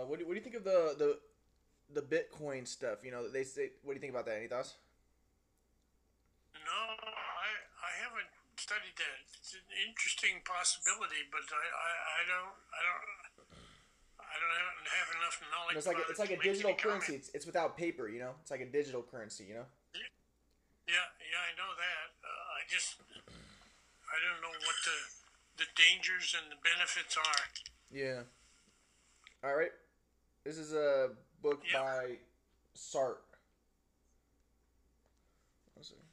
Uh, what, do, what do you think of the the the Bitcoin stuff? You know, they say. What do you think about that? Any thoughts? No, I I haven't studied that. It's an interesting possibility, but I, I, I don't I don't I don't have, have enough knowledge. It's like a, it's like a digital currency. It's, it's without paper. You know, it's like a digital currency. You know. Yeah, yeah, I know that. Uh, I just I don't know what the the dangers and the benefits are. Yeah. All right. This is a book Yep. by Sartre. One second.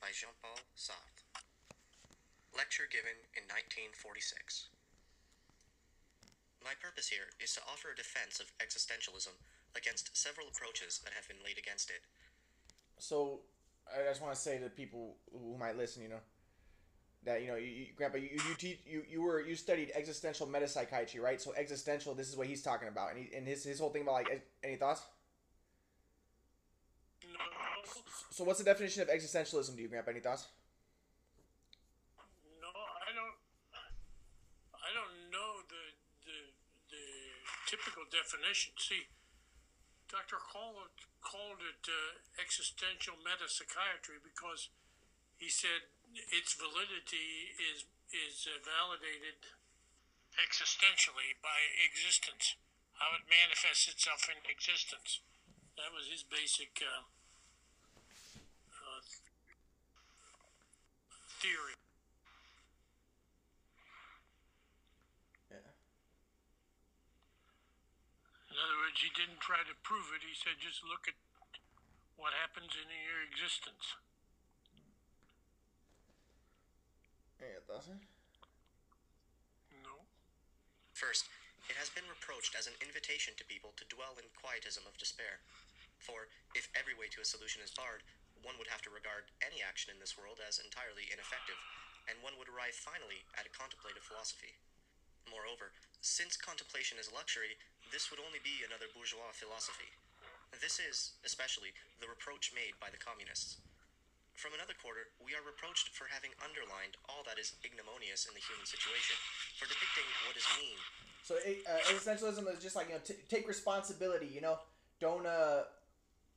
by Jean Paul Sartre. Lecture given in 1946. My purpose here is to offer a defense of existentialism against several approaches that have been laid against it. So I just want to say to people who might listen, you know, that you know, you, you, Grandpa, you you teach you you were you studied existential metapsychiatry, right? So existential, this is what he's talking about, and he, and his his whole thing about like any thoughts. No, So what's the definition of existentialism Do you, Grandpa? Any thoughts? no, I don't. I don't know the the the typical definition. See, Dr. Call called it uh, existential metapsychiatry because he said its validity is is validated existentially by existence, how it manifests itself in existence. That was his basic uh, uh, theory. Yeah. In other words, he didn't try to prove it. He said, just look at what happens in your existence. Any thoughts? No. First, it has been reproached as an invitation to people to dwell in quietism of despair. For, if every way to a solution is barred, one would have to regard any action in this world as entirely ineffective, and one would arrive finally at a contemplative philosophy. Moreover, since contemplation is a luxury, this would only be another bourgeois philosophy. This is, especially, the reproach made by the communists. From another quarter, we are reproached for having underlined all that is ignominious in the human situation, for depicting what is mean, So uh, existentialism is just like you know, t- take responsibility. You know, don't uh,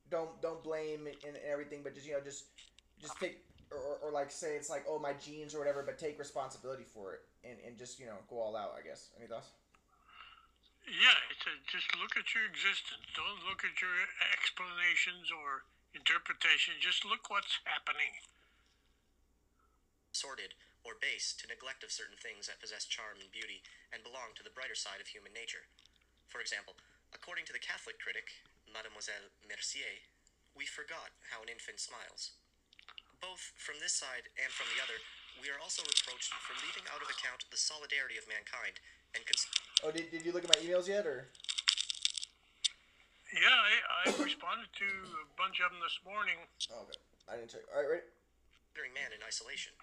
don't don't blame and and everything, but just you know, just just take or, or, or like say it's like oh my genes or whatever, but take responsibility for it and, and just you know go all out. I guess. Any thoughts? Yeah, it's a, just look at your existence. Don't look at your explanations or interpretations. Just look what's happening. sordid, or base to neglect of certain things that possess charm and beauty and belong to the brighter side of human nature. For example, according to the Catholic critic, Mademoiselle Mercier, we forgot how an infant smiles. Both from this side and from the other, we are also reproached for leaving out of account the solidarity of mankind and cons- Oh, did, did you look at my emails yet or? Yeah, I, I responded to a bunch of them this morning. Oh, okay, I didn't check. All right, ready? considering man in isolation.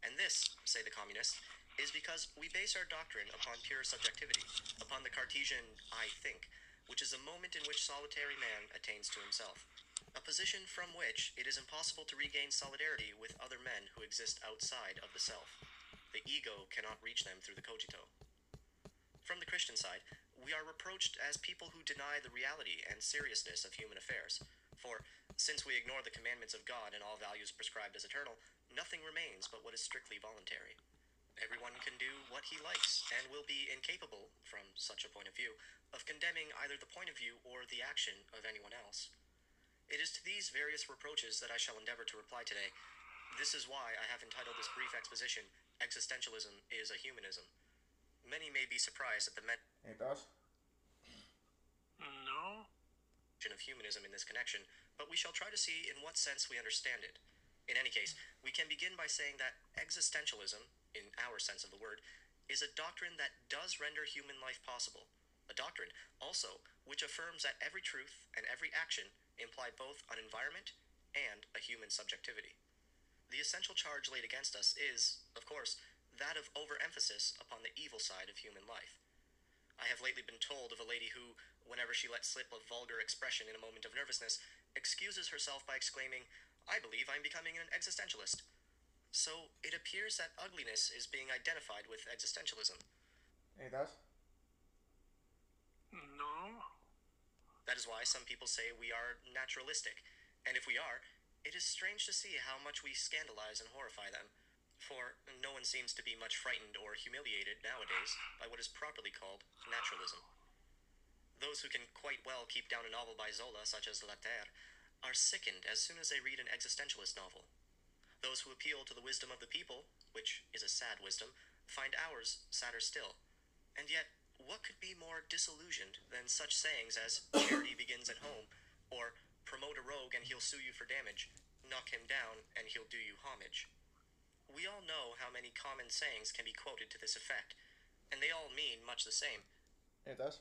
And this, say the communists, is because we base our doctrine upon pure subjectivity, upon the Cartesian I think, which is a moment in which solitary man attains to himself, a position from which it is impossible to regain solidarity with other men who exist outside of the self. The ego cannot reach them through the cogito. From the Christian side, we are reproached as people who deny the reality and seriousness of human affairs. For, since we ignore the commandments of God and all values prescribed as eternal, nothing remains but what is strictly voluntary. Everyone can do what he likes, and will be incapable, from such a point of view, of condemning either the point of view or the action of anyone else. It is to these various reproaches that I shall endeavor to reply today. This is why I have entitled this brief exposition, Existentialism is a Humanism. Many may be surprised at the thoughts? No. Of humanism in this connection, but we shall try to see in what sense we understand it. In any case, we can begin by saying that existentialism, in our sense of the word, is a doctrine that does render human life possible. A doctrine, also, which affirms that every truth and every action imply both an environment and a human subjectivity. The essential charge laid against us is, of course, that of overemphasis upon the evil side of human life. I have lately been told of a lady who, whenever she lets slip a vulgar expression in a moment of nervousness, excuses herself by exclaiming, I believe I'm becoming an existentialist. So it appears that ugliness is being identified with existentialism. Any thoughts? No. That is why some people say we are naturalistic. And if we are, it is strange to see how much we scandalize and horrify them. For no one seems to be much frightened or humiliated nowadays by what is properly called naturalism. Those who can quite well keep down a novel by Zola, such as La Terre, are sickened as soon as they read an existentialist novel. Those who appeal to the wisdom of the people, which is a sad wisdom, find ours sadder still. And yet, what could be more disillusioned than such sayings as charity begins at home, or promote a rogue and he'll sue you for damage, knock him down and he'll do you homage? We all know how many common sayings can be quoted to this effect, and they all mean much the same It thoughts?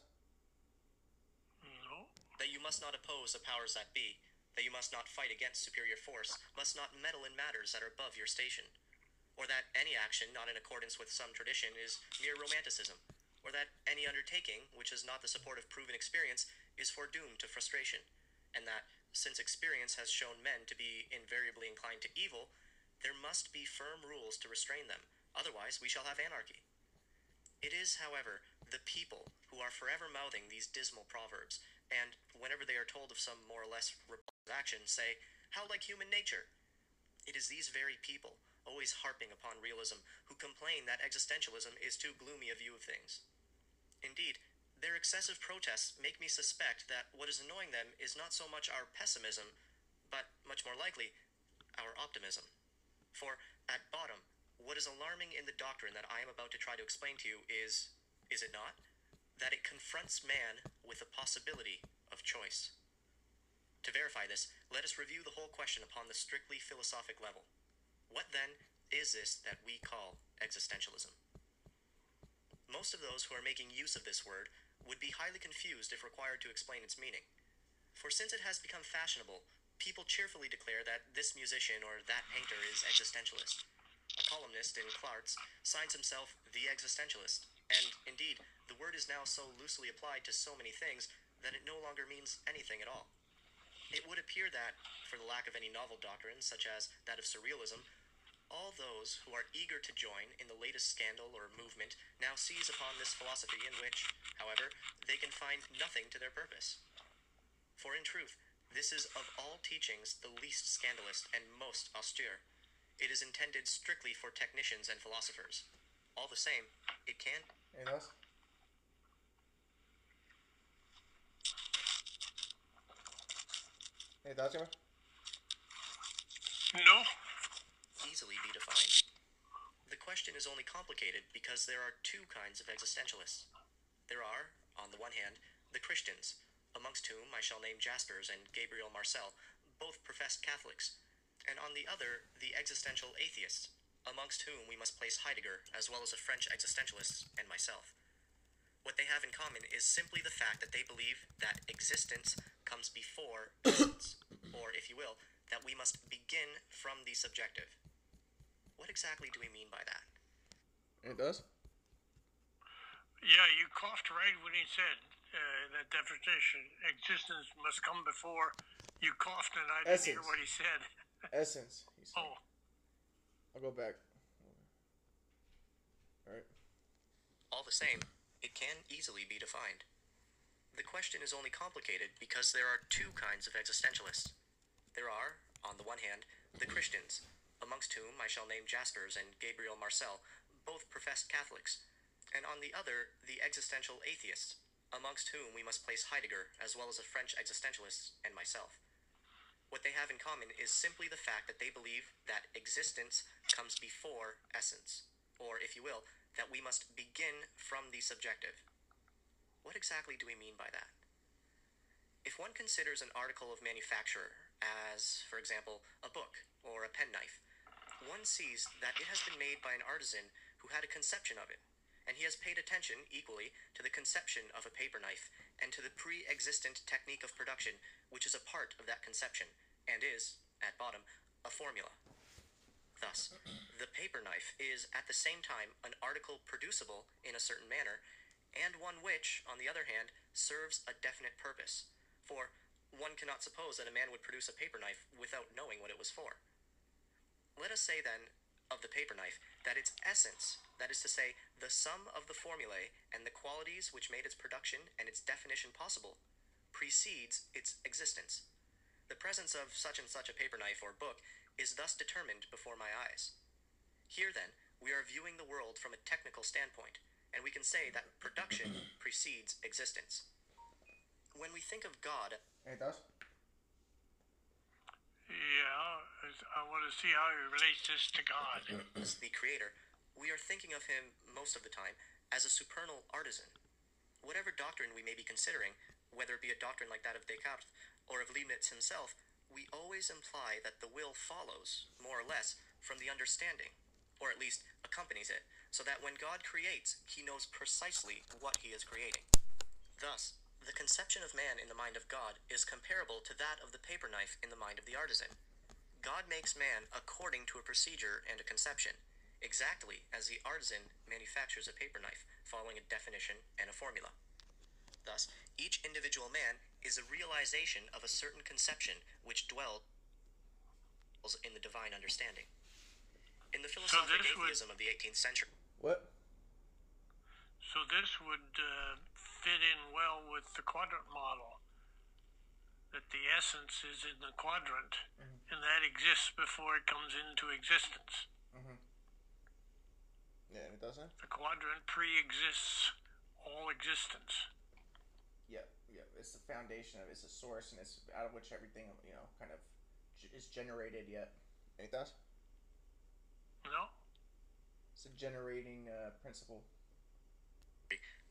That you must not oppose the powers that be, that you must not fight against superior force, must not meddle in matters that are above your station, or that any action not in accordance with some tradition is mere romanticism, or that any undertaking which has not the support of proven experience is foredoomed to frustration, and that, since experience has shown men to be invariably inclined to evil, there must be firm rules to restrain them, otherwise we shall have anarchy. It is, however, the people who are forever mouthing these dismal proverbs, and whenever they are told of some more or less repulsive action, say, How like human nature! It is these very people, always harping upon realism, who complain that existentialism is too gloomy a view of things. Indeed, their excessive protests make me suspect that what is annoying them is not so much our pessimism, but much more likely, our optimism. For, at bottom, what is alarming in the doctrine that I am about to try to explain to you is, is it not, that it confronts man with the possibility of choice. To verify this, let us review the whole question upon the strictly philosophic level. What then is this that we call existentialism? Most of those who are making use of this word would be highly confused if required to explain its meaning. For since it has become fashionable, people cheerfully declare that this musician or that painter is existentialist. A columnist in Clartz signs himself the existentialist, and indeed, the word is now so loosely applied to so many things that it no longer means anything at all. It would appear that, for the lack of any novel doctrine, such as that of surrealism, all those who are eager to join in the latest scandal or movement now seize upon this philosophy in which, however, they can find nothing to their purpose. For in truth, this is of all teachings the least scandalous and most austere. It is intended strictly for technicians and philosophers. All the same, it can Any Any thoughts, Emma? No. easily be defined. The question is only complicated because there are two kinds of existentialists. There are, on the one hand, the Christians, amongst whom I shall name Jaspers and Gabriel Marcel, both professed Catholics, and on the other, the existential atheists, amongst whom we must place Heidegger, as well as a French existentialist, and myself. What they have in common is simply the fact that they believe that existence comes before essence, or, if you will, that we must begin from the subjective. What exactly do we mean by that? Any thoughts? Yeah, you coughed right when he said uh, that definition. Existence must come before. You coughed and I didn't hear what he said. Essence. He said. Oh, I'll go back. Alright. All the same, it can easily be defined. The question is only complicated because there are two kinds of existentialists. There are, on the one hand, the Christians, amongst whom I shall name Jaspers and Gabriel Marcel, both professed Catholics, and on the other, the existential atheists, amongst whom we must place Heidegger, as well as a French existentialist, and myself. What they have in common is simply the fact that they believe that existence comes before essence, or, if you will, that we must begin from the subjective. What exactly do we mean by that? If one considers an article of manufacture as, for example, a book or a penknife, one sees that it has been made by an artisan who had a conception of it, and he has paid attention equally to the conception of a paper knife and to the pre existent technique of production, which is a part of that conception, and is, at bottom, a formula. Thus, the paper knife is at the same time an article producible in a certain manner, and one which, on the other hand, serves a definite purpose. For one cannot suppose that a man would produce a paper knife without knowing what it was for. Let us say then, of the paper knife that its essence, that is to say, the sum of the formulae and the qualities which made its production and its definition possible, precedes its existence. The presence of such and such a paper knife or book is thus determined before my eyes. Here, then, we are viewing the world from a technical standpoint, and we can say that production precedes existence. When we think of God, It does. Yeah, I want to see how he relates this to God. as the creator, we are thinking of him most of the time as a supernal artisan. Whatever doctrine we may be considering, whether it be a doctrine like that of Descartes or of Leibniz himself, we always imply that the will follows, more or less, from the understanding, or at least accompanies it, so that when God creates, he knows precisely what he is creating. Thus, the conception of man in the mind of God is comparable to that of the paper knife in the mind of the artisan. God makes man according to a procedure and a conception, exactly as the artisan manufactures a paper knife, following a definition and a formula. Thus, each individual man is a realization of a certain conception which dwells in the divine understanding. In the philosophic this would- atheism of the 18th century, What? So this would uh, fit in well with the quadrant model. That the essence is in the quadrant, and that exists before it comes into existence. Yeah, it doesn't. The quadrant pre-exists all existence. Yeah, yeah. It's the foundation of. It's a source, and it's out of which everything you know kind of g- is generated. Yet, it does. No, It's a generating uh, principle.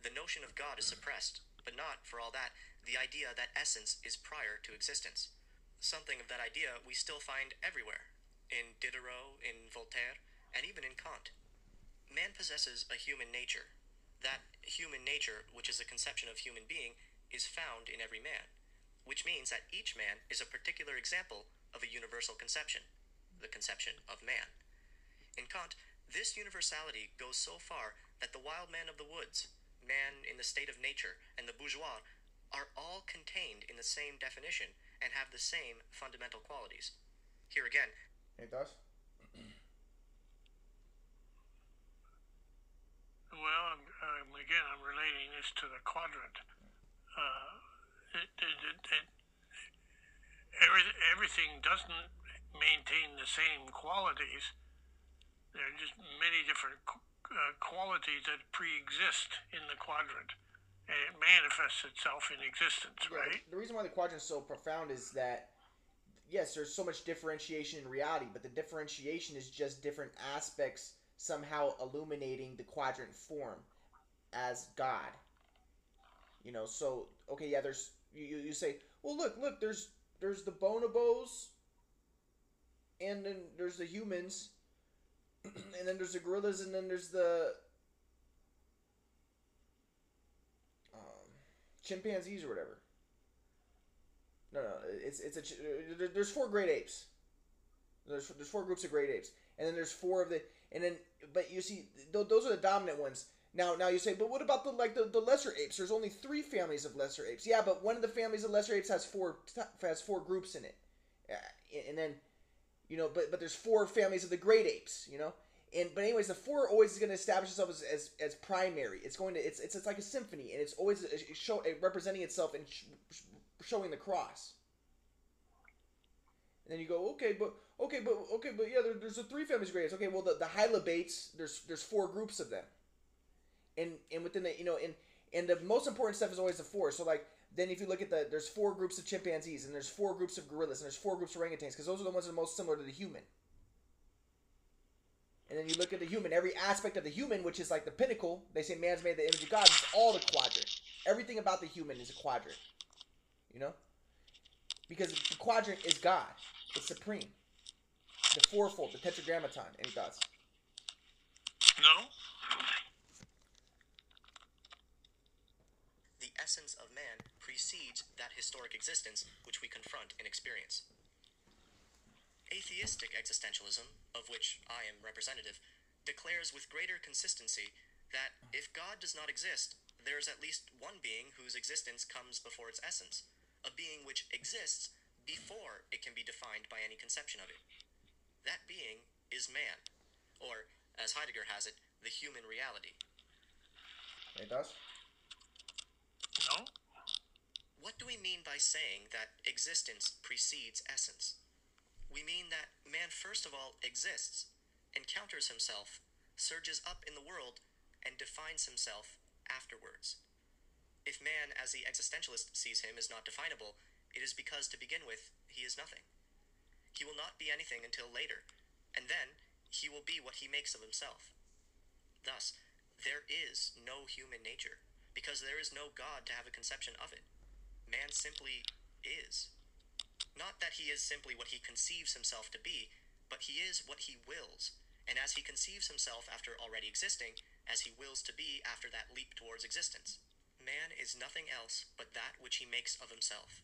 the notion of God is suppressed, but not, for all that, the idea that essence is prior to existence. Something of that idea we still find everywhere in Diderot, in Voltaire, and even in Kant. Man possesses a human nature. That human nature, which is a conception of human being, is found in every man, which means that each man is a particular example of a universal conception, the conception of man. In Kant, this universality goes so far that the wild man of the woods, man in the state of nature, and the bourgeois are all contained in the same definition and have the same fundamental qualities. Here again, It does. well, I'm, um, again, I'm relating this to the quadrant. Uh, it, it, it, every, everything doesn't maintain the same qualities. There are just many different uh, qualities that pre-exist in the quadrant, and it manifests itself in existence, Yeah, right? The reason why the quadrant is so profound is that yes, there's so much differentiation in reality, but the differentiation is just different aspects somehow illuminating the quadrant form as God. You know, so okay, yeah, there's you, you say, well, look, look, there's there's the bonobos, and then there's the humans, and then there's the gorillas, and then there's the um, chimpanzees or whatever. No, no, it's it's a there's four great apes. There's there's four groups of great apes, and then there's four of the and then but you see th- those are the dominant ones. Now now you say, but what about the like the, the lesser apes? There's only three families of lesser apes. Yeah, but one of the families of lesser apes has four has four groups in it, Uh, and then you know, but but there's four families of the great apes. You know. And but anyways, the four always is going to establish itself as, as, as primary. It's going to it's, it's it's like a symphony, and it's always uh, show, uh, representing itself and sh- showing the cross. And then you go, okay, but okay, but okay, but yeah, there, there's the three families of great apes. Okay, well the the hylobates, there's there's four groups of them, and and within the you know and and the most important stuff is always the four. So like then if you look at the there's four groups of chimpanzees and there's four groups of gorillas and there's four groups of orangutans because those are the ones that are most similar to the human. And then you look at the human, every aspect of the human, which is like the pinnacle. They say man's made the image of God. It's all the quadrant. Everything about the human is a quadrant. You know, because the quadrant is God. It's supreme. The fourfold, the tetragrammaton. Any thoughts? No. the essence man precedes that historic existence which we confront in experience. Atheistic existentialism, of which I am representative, declares with greater consistency that if God does not exist, there is at least one being whose existence comes before its essence, a being which exists before it can be defined by any conception of it. That being is man, or, as Heidegger has it, the human reality. It does. What do we mean by saying that existence precedes essence? We mean that man first of all exists, encounters himself, surges up in the world, and defines himself afterwards. If man, as the existentialist sees him, is not definable, it is because, to begin with, he is nothing. He will not be anything until later, and then he will be what he makes of himself. Thus, there is no human nature, because there is no God to have a conception of it. Man simply is. Not that he is simply what he conceives himself to be, but he is what he wills, and as he conceives himself after already existing, as he wills to be after that leap towards existence. Man is nothing else but that which he makes of himself.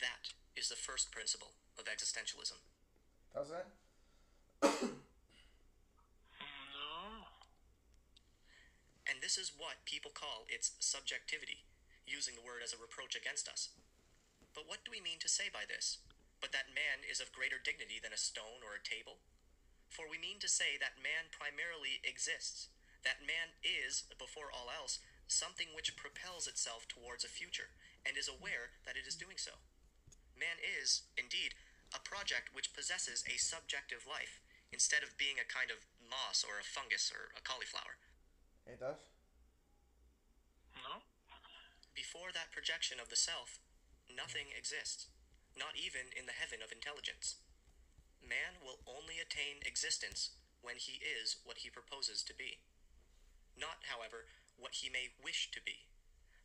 That is the first principle of existentialism. Does that? No. And this is what people call its subjectivity, using the word as a reproach against us. But what do we mean to say by this? But that man is of greater dignity than a stone or a table? For we mean to say that man primarily exists, that man is, before all else, something which propels itself towards a future, and is aware that it is doing so. Man is, indeed, a project which possesses a subjective life, instead of being a kind of moss or a fungus or a cauliflower. It does. Before that projection of the self, nothing exists, not even in the heaven of intelligence. Man will only attain existence when he is what he proposes to be. Not, however, what he may wish to be.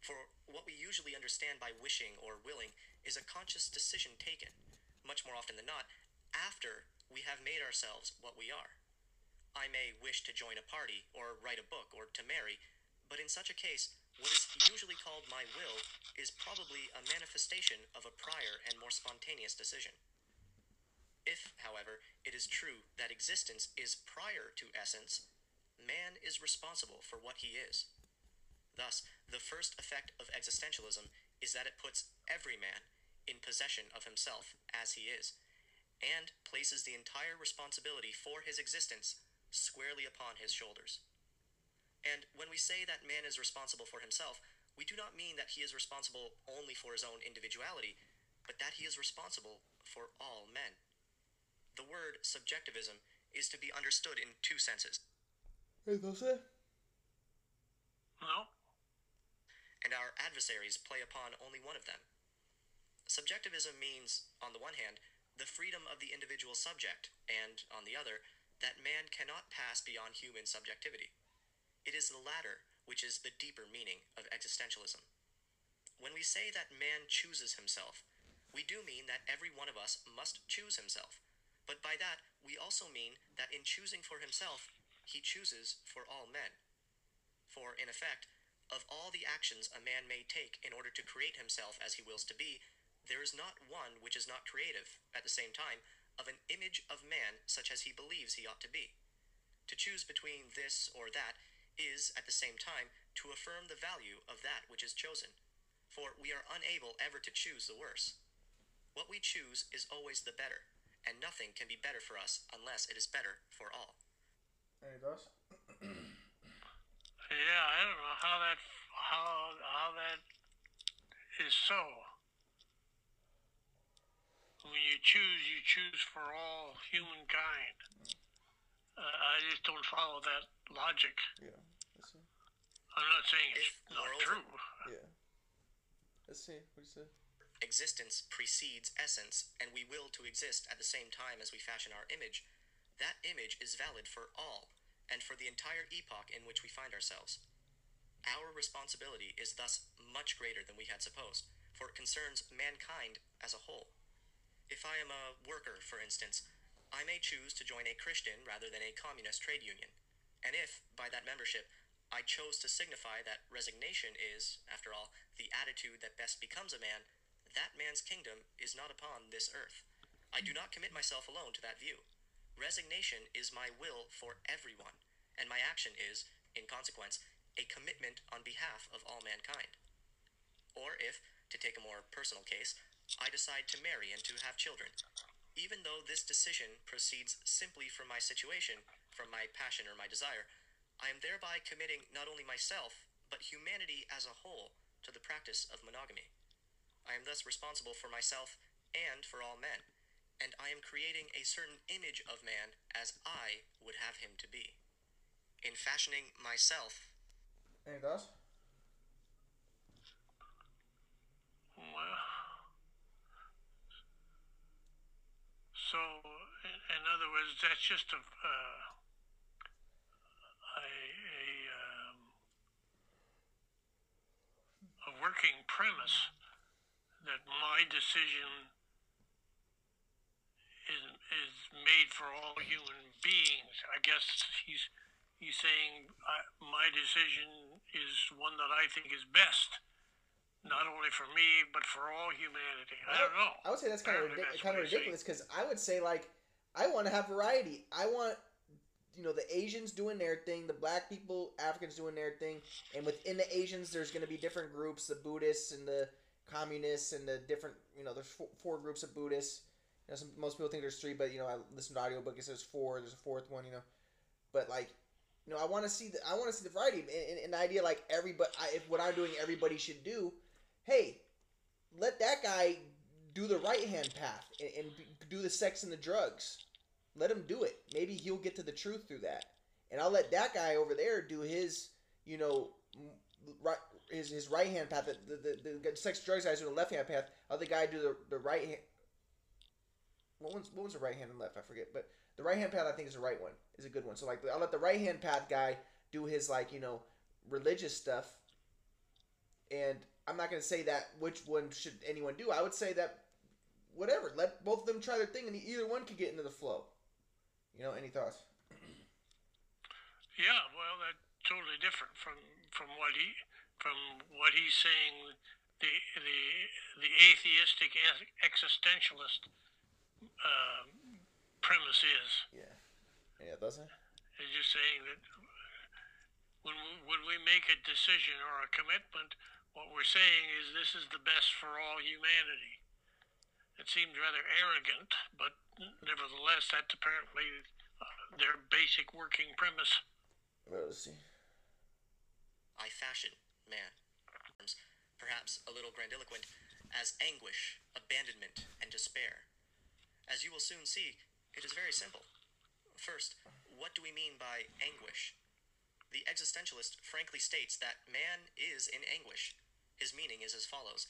For what we usually understand by wishing or willing is a conscious decision taken, much more often than not, after we have made ourselves what we are. I may wish to join a party, or write a book, or to marry, but in such a case, what is usually called my will is probably a manifestation of a prior and more spontaneous decision. If, however, it is true that existence is prior to essence, man is responsible for what he is. Thus, the first effect of existentialism is that it puts every man in possession of himself as he is, and places the entire responsibility for his existence squarely upon his shoulders. And when we say that man is responsible for himself, we do not mean that he is responsible only for his own individuality, but that he is responsible for all men. The word subjectivism is to be understood in two senses, It does it. No? and our adversaries play upon only one of them. Subjectivism means, on the one hand, the freedom of the individual subject, and, on the other, that man cannot pass beyond human subjectivity. It is the latter which is the deeper meaning of existentialism. When we say that man chooses himself, we do mean that every one of us must choose himself. But by that, we also mean that in choosing for himself, he chooses for all men. For, in effect, of all the actions a man may take in order to create himself as he wills to be, there is not one which is not creative, at the same time, of an image of man such as he believes he ought to be. To choose between this or that is, at the same time, to affirm the value of that which is chosen, for we are unable ever to choose the worse. What we choose is always the better, and nothing can be better for us unless it is better for all. And it does. Yeah, I don't know how that how how that is so. When you choose, you choose for all humankind. Uh, I just don't follow that logic. Yeah. Let's see. I'm not saying it's If, not moreover- true. Yeah. Let's see. What you say? existence precedes essence, and we will to exist at the same time as we fashion our image, that image is valid for all, and for the entire epoch in which we find ourselves. Our responsibility is thus much greater than we had supposed, for it concerns mankind as a whole. If I am a worker, for instance, I may choose to join a Christian rather than a communist trade union, and if, by that membership, I chose to signify that resignation is, after all, the attitude that best becomes a man, that man's kingdom is not upon this earth. I do not commit myself alone to that view. Resignation is my will for everyone, and my action is, in consequence, a commitment on behalf of all mankind. Or if, to take a more personal case, I decide to marry and to have children, even though this decision proceeds simply from my situation, from my passion or my desire, I am thereby committing not only myself, but humanity as a whole to the practice of monogamy. I am thus responsible for myself and for all men, and I am creating a certain image of man as I would have him to be. In fashioning myself, Any thoughts? Well, so in, in other words, that's just a uh, a a, um, a working premise that my decision is is made for all human beings. I guess he's he's saying I, my decision is one that I think is best not only for me but for all humanity. I don't know. I would say that's kind of Apparently that's kind of what he's saying. ridiculous because I would say like I want to have variety. I want you know the Asians doing their thing, the black people, Africans doing their thing, and within the Asians, there's going to be different groups: the Buddhists and the communists and the different. You know, there's four, four groups of Buddhists. You know, some, most people think there's three, but you know, I listened to audiobook. It says four. There's a fourth one. You know, but like. You know, I want to see the I want to see the variety and the idea like everybody. I, if what I'm doing, everybody should do. Hey, let that guy do the right hand path and, and do the sex and the drugs. Let him do it. Maybe he'll get to the truth through that. And I'll let that guy over there do his, you know, right his his right hand path. The the, the, sex drugs guys do the left hand path. Other guy do the the right hand. What one's what was the right hand and left? I forget. But the right hand path I think is the right one. Is a good one. So like I'll let the right hand path guy do his like you know religious stuff. And I'm not gonna say that which one should anyone do. I would say that whatever. Let both of them try their thing, and either one could get into the flow. You know, any thoughts? Yeah, well, that's totally different from from what he from what he's saying. The the the atheistic existentialist uh, premise is. Yeah. Yeah, doesn't. He's just saying that when we, when we make a decision or a commitment, what we're saying is this is the best for all humanity. It seems rather arrogant, but nevertheless, that's apparently their basic working premise. Well, let's see. I fashion man, perhaps a little grandiloquent, as anguish, abandonment, and despair. As you will soon see, it is very simple. First, what do we mean by anguish? The existentialist frankly states that man is in anguish. His meaning is as follows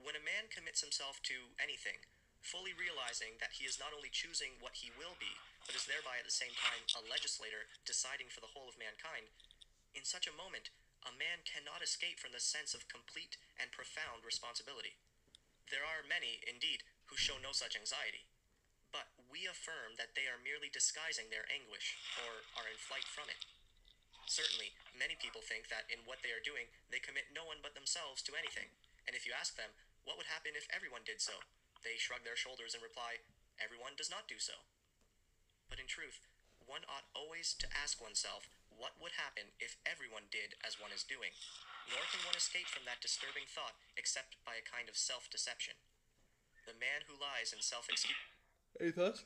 When a man commits himself to anything, fully realizing that he is not only choosing what he will be, but is thereby at the same time a legislator deciding for the whole of mankind, in such a moment, a man cannot escape from the sense of complete and profound responsibility. There are many, indeed, who show no such anxiety, but we affirm that they are merely disguising their anguish, or are in flight from it. Certainly, many people think that in what they are doing, they commit no one but themselves to anything, and if you ask them, what would happen if everyone did so? They shrug their shoulders and reply, everyone does not do so. But in truth, one ought always to ask oneself what would happen if everyone did as one is doing. Nor can one escape from that disturbing thought except by a kind of self deception. The man who lies in self excuse. Any thoughts?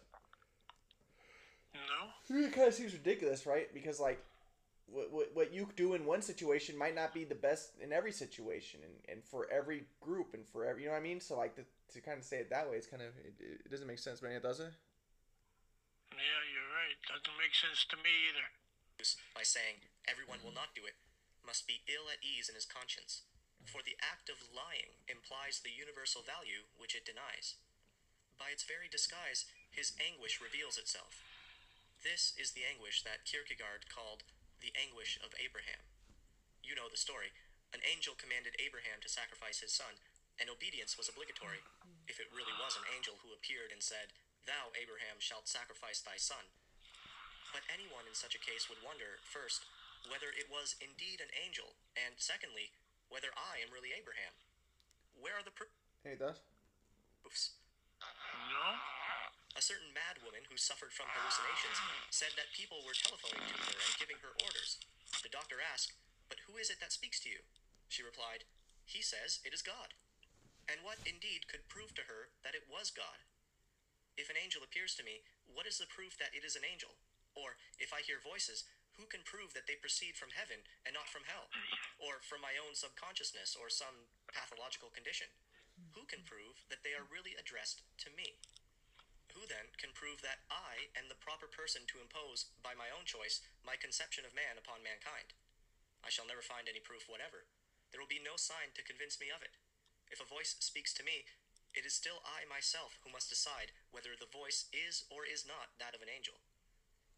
No? It kind of seems ridiculous, right? Because like, what, what what you do in one situation might not be the best in every situation, and, and for every group, and for every you know what I mean. So like to, to kind of say it that way, it's kind of it, it doesn't make sense, but it does it? Yeah, you're right. Doesn't make sense to me either. By saying everyone will not do it must be ill at ease in his conscience, for the act of lying implies the universal value which it denies. By its very disguise, his anguish reveals itself. This is the anguish that Kierkegaard called the anguish of Abraham. You know the story. An angel commanded Abraham to sacrifice his son, and obedience was obligatory, if it really was an angel who appeared and said, Thou, Abraham, shalt sacrifice thy son. But anyone in such a case would wonder, first, whether it was indeed an angel, and secondly, whether I am really Abraham. Where are the Any thoughts? proofs? No? A certain mad woman who suffered from hallucinations said that people were telephoning to her and giving her orders. The doctor asked, But who is it that speaks to you? She replied, He says it is God. And what indeed could prove to her that it was God? If an angel appears to me, what is the proof that it is an angel? Or, if I hear voices, who can prove that they proceed from heaven and not from hell? Or from my own subconsciousness or some pathological condition? Who can prove that they are really addressed to me? Who then can prove that I am the proper person to impose, by my own choice, my conception of man upon mankind? I shall never find any proof whatever. There will be no sign to convince me of it. If a voice speaks to me, it is still I myself who must decide whether the voice is or is not that of an angel.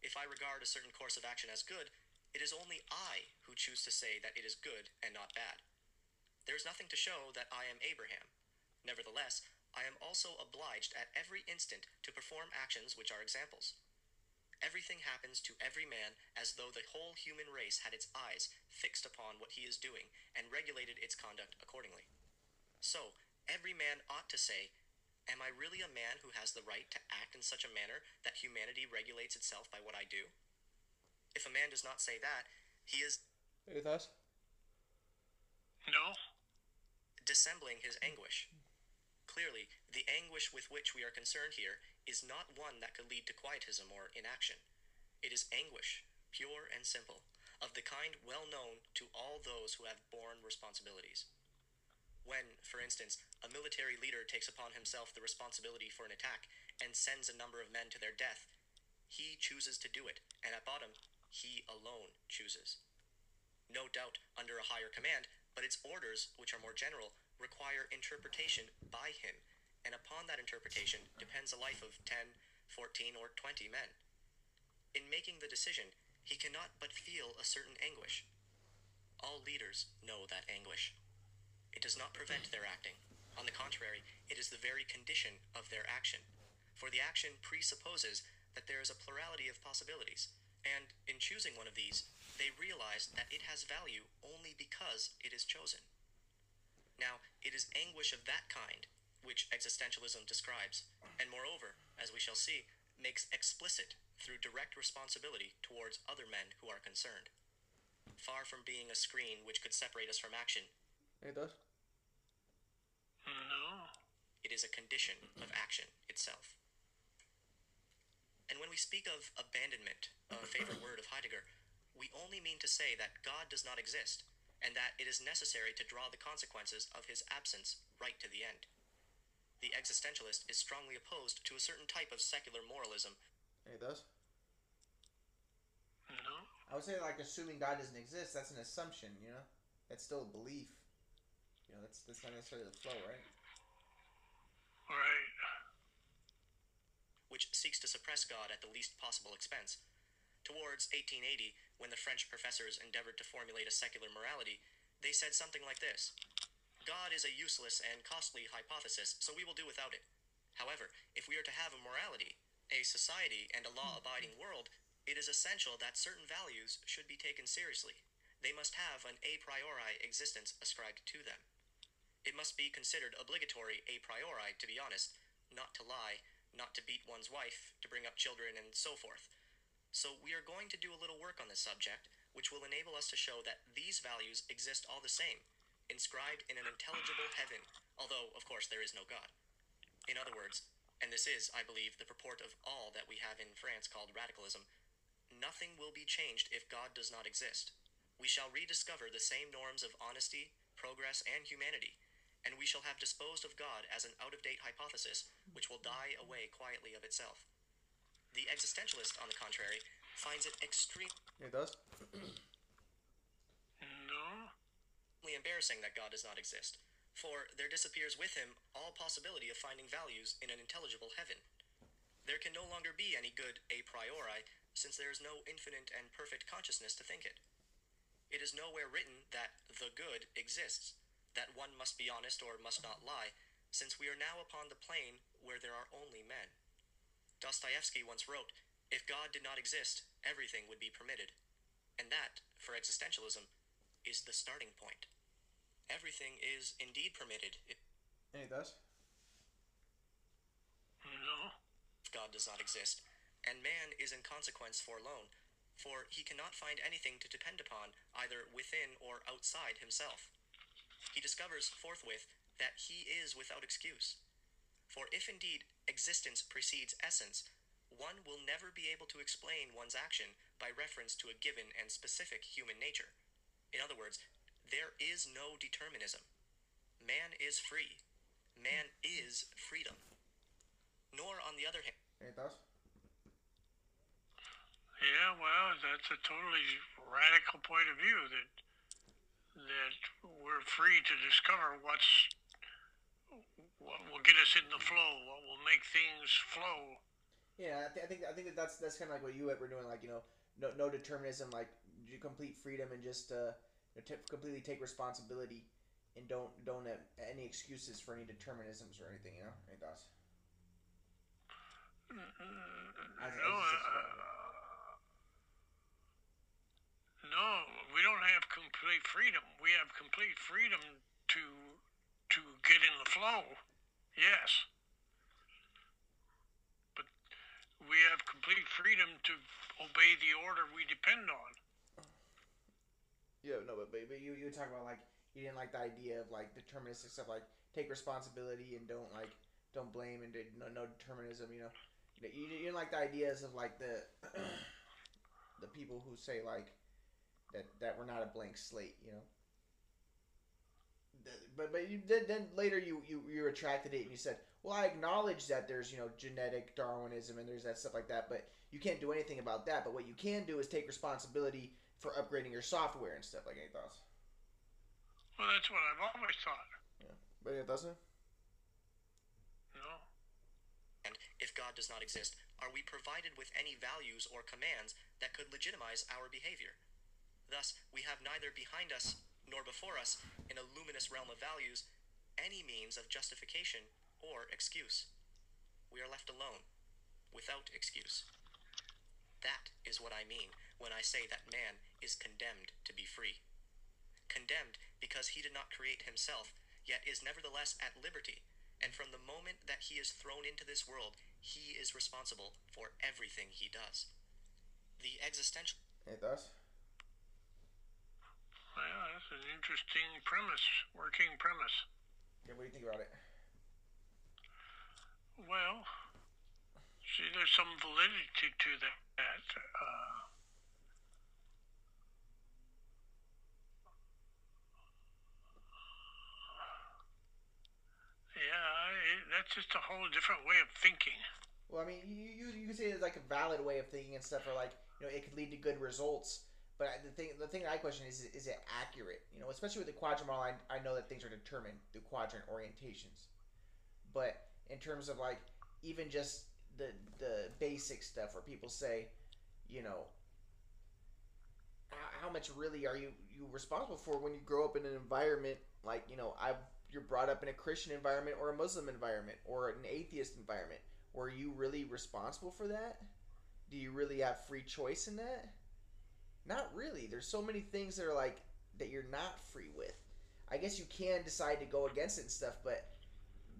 If I regard a certain course of action as good, it is only I who choose to say that it is good and not bad. There is nothing to show that I am Abraham. Nevertheless, I am also obliged at every instant to perform actions which are examples. Everything happens to every man as though the whole human race had its eyes fixed upon what he is doing and regulated its conduct accordingly. So, every man ought to say, Am I really a man who has the right to act in such a manner that humanity regulates itself by what I do? If a man does not say that, he is Hey, thus? No? dissembling his anguish. Clearly, the anguish with which we are concerned here is not one that could lead to quietism or inaction. It is anguish, pure and simple, of the kind well known to all those who have borne responsibilities. When, for instance, a military leader takes upon himself the responsibility for an attack and sends a number of men to their death, he chooses to do it, and at bottom, he alone chooses. No doubt under a higher command, but its orders, which are more general, require interpretation by him, and upon that interpretation depends the life of 10, 14, or 20 men. In making the decision, he cannot but feel a certain anguish. All leaders know that anguish. It does not prevent their acting. On the contrary, it is the very condition of their action. For the action presupposes that there is a plurality of possibilities, and in choosing one of these, they realize that it has value only because it is chosen. Now, it is anguish of that kind which existentialism describes, and moreover, as we shall see, makes explicit through direct responsibility towards other men who are concerned. Far from being a screen which could separate us from action, It thus? No. it is a condition of action itself. And when we speak of abandonment, a favorite word of Heidegger, we only mean to say that God does not exist, and that it is necessary to draw the consequences of his absence right to the end. The existentialist is strongly opposed to a certain type of secular moralism Hey, thus? No? I would say, like, assuming God doesn't exist, that's an assumption, you know? That's still a belief. You know, that's, that's not necessarily the flow, right? Right. which seeks to suppress God at the least possible expense. Towards 1880, when the French professors endeavored to formulate a secular morality, they said something like this God is a useless and costly hypothesis, so we will do without it. However, if we are to have a morality, a society, and a law abiding world, it is essential that certain values should be taken seriously. They must have an a priori existence ascribed to them. It must be considered obligatory a priori, to be honest, not to lie, not to beat one's wife, to bring up children, and so forth. So we are going to do a little work on this subject, which will enable us to show that these values exist all the same, inscribed in an intelligible heaven, although, of course, there is no God. In other words, and this is, I believe, the purport of all that we have in France called radicalism, nothing will be changed if God does not exist. We shall rediscover the same norms of honesty, progress, and humanity, and we shall have disposed of God as an out of date hypothesis which will die away quietly of itself. The existentialist, on the contrary, finds it extremely Hey, thus? No? embarrassing that God does not exist, for there disappears with him all possibility of finding values in an intelligible heaven. There can no longer be any good a priori, since there is no infinite and perfect consciousness to think it. It is nowhere written that the good exists, that one must be honest or must not lie, since we are now upon the plane where there are only men. Dostoevsky once wrote, If God did not exist, everything would be permitted. And that, for existentialism, is the starting point. Everything is indeed permitted if Hey, thus? No? God does not exist, and man is in consequence forlorn, for he cannot find anything to depend upon either within or outside himself. He discovers forthwith that he is without excuse. For if indeed existence precedes essence, one will never be able to explain one's action by reference to a given and specific human nature. In other words, there is no determinism. Man is free. Man is freedom. Nor, on the other hand, Any thoughts? Yeah, well, that's a totally radical point of view that that we're free to discover what's what will get us in the flow, what will make things flow. Yeah, I, th- I think I think that that's that's kind of like what you were doing, like you know, no no determinism, like complete freedom and just uh, you know, t- completely take responsibility and don't don't have any excuses for any determinisms or anything. You know, any thoughts? Mm, mm, mm, as- as No, no, we don't have complete freedom. We have complete freedom to to get in the flow. Yes. But we have complete freedom to obey the order we depend on. Yeah, no, but, but, you you talk about like you didn't like the idea of like deterministic stuff, like take responsibility and don't like don't blame and no no determinism. You know, you, you didn't like the ideas of like the the people who say like that that we're not a blank slate. You know. But but you did then later you, you you retracted it and you said well I acknowledge that there's you know genetic Darwinism and there's that stuff like that but you can't do anything about that but what you can do is take responsibility for upgrading your software and stuff like any thoughts Well, that's what I've always thought. Yeah, but it doesn't You know. and if God does not exist, are we provided with any values or commands that could legitimize our behavior? Thus, we have neither behind us nor before us, in a luminous realm of values, any means of justification or excuse. We are left alone, without excuse. That is what I mean when I say that man is condemned to be free. Condemned because he did not create himself, yet is nevertheless at liberty, and from the moment that he is thrown into this world, he is responsible for everything he does. The existential any thoughts Well, that's an interesting premise, working premise. yeah what do you think about it Well, see, there's some validity to that. Uh, yeah, it, that's just a whole different way of thinking. well I mean you you, you could say it's like a valid way of thinking and stuff or like you know it could lead to good results but the thing the thing I question is is it accurate? You know especially with the quadrant model I, I know that things are determined through quadrant orientations. But in terms of like even just the the basic stuff where people say you know how, how much really are you you responsible for when you grow up in an environment like you know I you're brought up in a Christian environment or a Muslim environment or an atheist environment. Were you really responsible for that? Do you really have free choice in that not really there's so many things that are like that you're not free with I guess you can decide to go against it and stuff but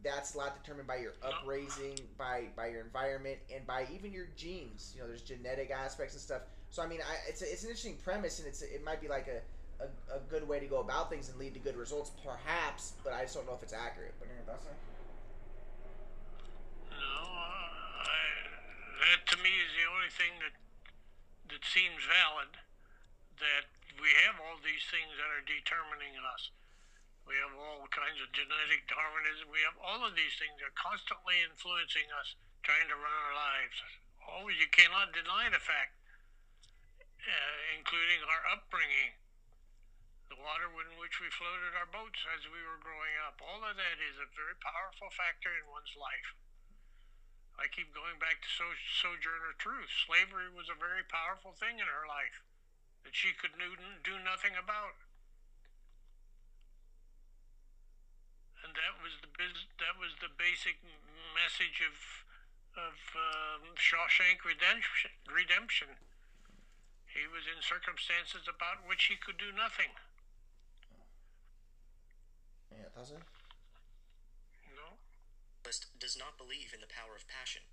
that's a lot determined by your upraising, by by your environment, and by even your genes. You know, there's genetic aspects and stuff. So I mean, I, it's a, it's an interesting premise, and it's it might be like a, a, a good way to go about things and lead to good results, perhaps. But I just don't know if it's accurate. But any thoughts? Sam? No, I, that to me is the only thing that that seems valid. That we have all these things that are determining us. We have all kinds of genetic Darwinism. We have all of these things that are constantly influencing us, trying to run our lives. Always, you cannot deny the fact, uh, including our upbringing, the water in which we floated our boats as we were growing up. All of that is a very powerful factor in one's life. I keep going back to so- Sojourner Truth. Slavery was a very powerful thing in her life that she could do, do nothing about. And that was the biz- that was the basic message of of um, Shawshank Redemption. Redemption. He was in circumstances about which he could do nothing. Any thoughts? Sam? No. List does not believe in the power of passion.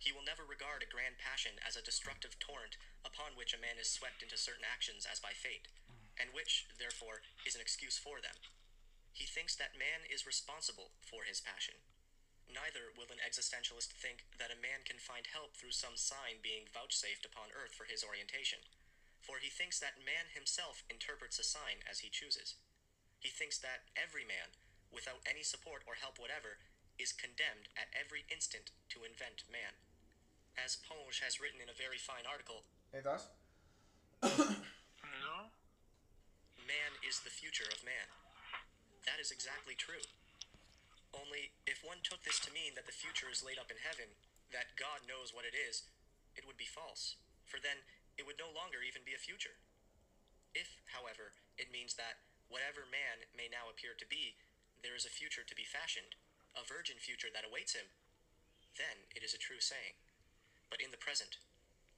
He will never regard a grand passion as a destructive torrent upon which a man is swept into certain actions as by fate, and which, therefore, is an excuse for them. He thinks that man is responsible for his passion. neither will an existentialist think that a man can find help through some sign being vouchsafed upon earth for his orientation, for he thinks that man himself interprets a sign as he chooses. He thinks that every man, without any support or help whatever, is condemned at every instant to invent man. As Ponge has written in a very fine article, Any thoughts? No? man is the future of man. That is exactly true. Only, if one took this to mean that the future is laid up in heaven, that God knows what it is, it would be false, for then it would no longer even be a future. If, however, it means that whatever man may now appear to be, there is a future to be fashioned, a virgin future that awaits him, then it is a true saying. But in the present,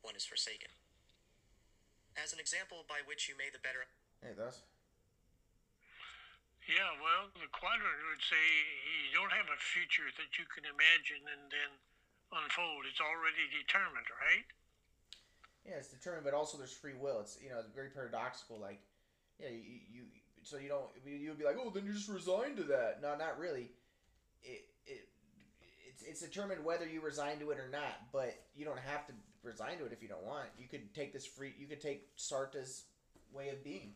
one is forsaken. As an example by which you may the better Any thoughts? Yeah, well, the quadrant would say you don't have a future that you can imagine and then unfold. It's already determined, right? Yeah, it's determined, but also there's free will. It's you know it's very paradoxical. Like, yeah, you, you so you don't you would be like, oh, then you're just resigned to that. No, not really. It it it's it's determined whether you resign to it or not. But you don't have to resign to it if you don't want. You could take this free. You could take Sartre's way of being,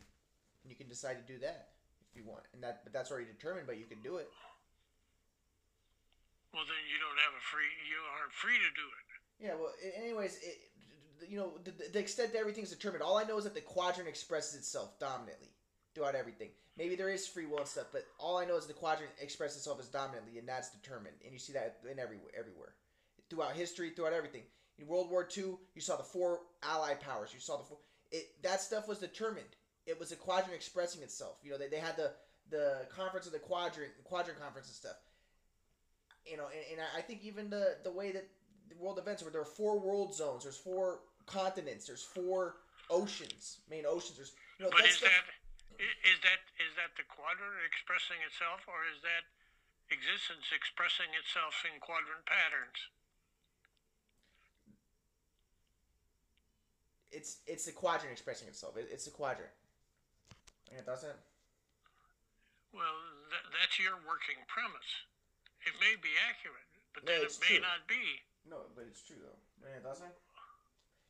and you can decide to do that if you want. And that but that's already determined. But you can do it. Well, then you don't have a free. You aren't free to do it. Yeah, well, anyways, it, you know, the, the extent that everything's determined. All I know is that the quadrant expresses itself dominantly throughout everything. Maybe there is free will and stuff, but all I know is the quadrant expresses itself as dominantly, and that's determined. And you see that in everywhere, everywhere, throughout history, throughout everything. In World War II, you saw the four Allied powers. You saw the four. It that stuff was determined. It was a quadrant expressing itself. You know, they, they had the the conference of the quadrant, the quadrant conference and stuff. You know, and, and I think even the the way that the world events where there are four world zones, there's four continents, there's four oceans, main oceans. There's you know But is stuff- that is that is that the quadrant expressing itself, or is that existence expressing itself in quadrant patterns? it's it's the quadrant expressing itself. It's the quadrant. It. Well, th- that's your working premise. It may be accurate, but No, then it may true. not be. No, but it's true though. It.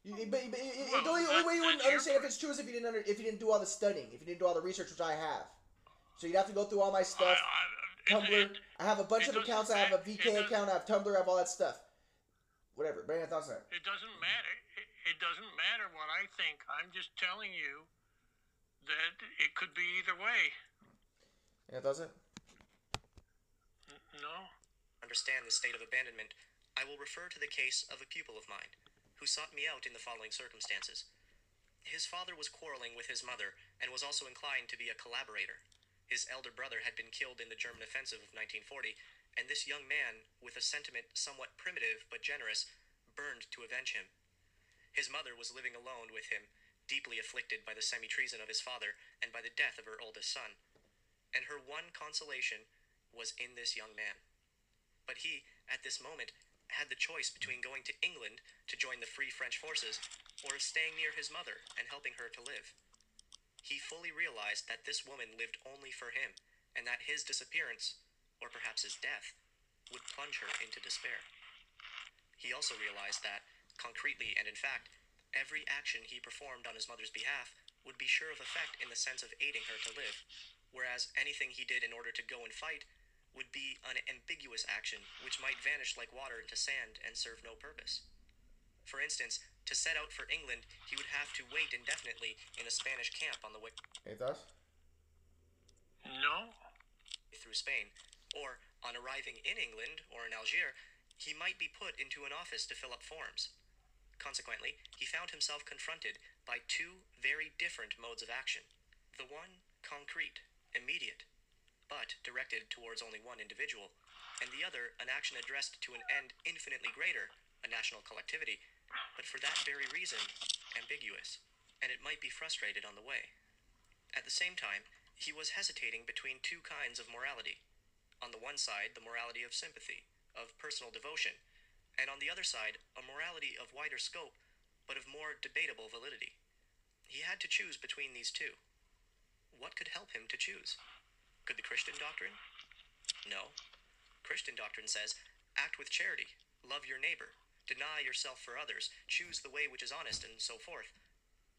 You, but, but it, it- Well, the only, that- only way you wouldn't that's your understand if it's true is if you didn't under, if you didn't do all the studying, if you didn't do all the research, which I have. So you'd have to go through all my stuff. I, I, Tumblr. it- I have a bunch of doesn't accounts. I have a VK account. I have Tumblr. I have all that stuff. Whatever. Bring your thoughts on it. It doesn't matter. It, it doesn't matter what I think. I'm just telling you that it could be either way. Yeah, does it? No? understand the state of abandonment, I will refer to the case of a pupil of mine, who sought me out in the following circumstances. His father was quarreling with his mother, and was also inclined to be a collaborator. His elder brother had been killed in the German offensive of 1940, and this young man, with a sentiment somewhat primitive but generous, burned to avenge him. His mother was living alone with him, deeply afflicted by the semi treason of his father and by the death of her oldest son. And her one consolation was in this young man. But he, at this moment, had the choice between going to England to join the Free French forces or staying near his mother and helping her to live. He fully realized that this woman lived only for him, and that his disappearance, or perhaps his death, would plunge her into despair. He also realized that, concretely and in fact, every action he performed on his mother's behalf would be sure of effect in the sense of aiding her to live, whereas anything he did in order to go and fight would be an ambiguous action which might vanish like water into sand and serve no purpose. For instance, to set out for England, he would have to wait indefinitely in a Spanish camp on the way Any thoughts? No? through Spain, or on arriving in England or in Algiers, he might be put into an office to fill up forms. Consequently, he found himself confronted by two very different modes of action. The one concrete, immediate, but directed towards only one individual, and the other an action addressed to an end infinitely greater, a national collectivity, but for that very reason, ambiguous, and it might be frustrated on the way. At the same time, he was hesitating between two kinds of morality. On the one side, the morality of sympathy, of personal devotion, and on the other side, a morality of wider scope, but of more debatable validity. He had to choose between these two. What could help him to choose? Could the Christian doctrine? No. Christian doctrine says act with charity, love your neighbor, deny yourself for others, choose the way which is honest, and so forth.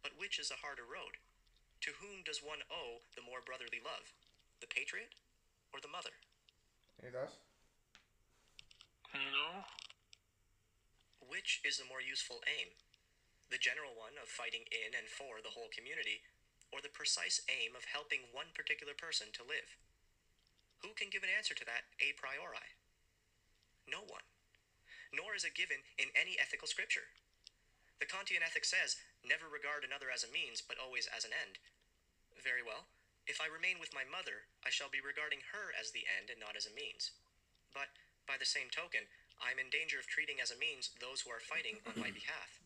But which is a harder road? To whom does one owe the more brotherly love? The patriot or the mother? Any thoughts? No. Which is the more useful aim? The general one of fighting in and for the whole community, or the precise aim of helping one particular person to live? Who can give an answer to that a priori? No one. Nor is it given in any ethical scripture. The Kantian ethic says, never regard another as a means, but always as an end. Very well. If I remain with my mother, I shall be regarding her as the end and not as a means. But, by the same token, I am in danger of treating as a means those who are fighting on my behalf.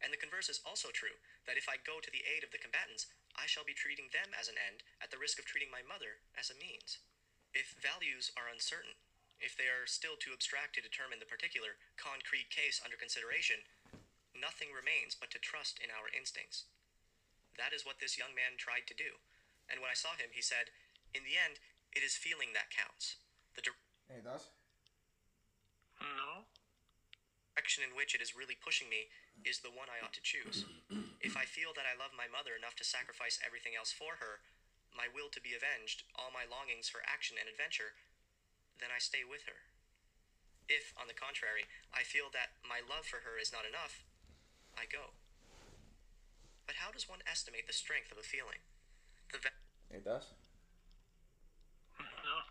And the converse is also true, that if I go to the aid of the combatants, I shall be treating them as an end at the risk of treating my mother as a means. If values are uncertain, if they are still too abstract to determine the particular, concrete case under consideration, nothing remains but to trust in our instincts. That is what this young man tried to do. And when I saw him, he said, In the end, it is feeling that counts. The Any thoughts? No. direction in which it is really pushing me is the one I ought to choose. If I feel that I love my mother enough to sacrifice everything else for her, my will to be avenged, all my longings for action and adventure, then I stay with her. If, on the contrary, I feel that my love for her is not enough, I go. But how does one estimate the strength of a feeling? The va- Any thoughts? No.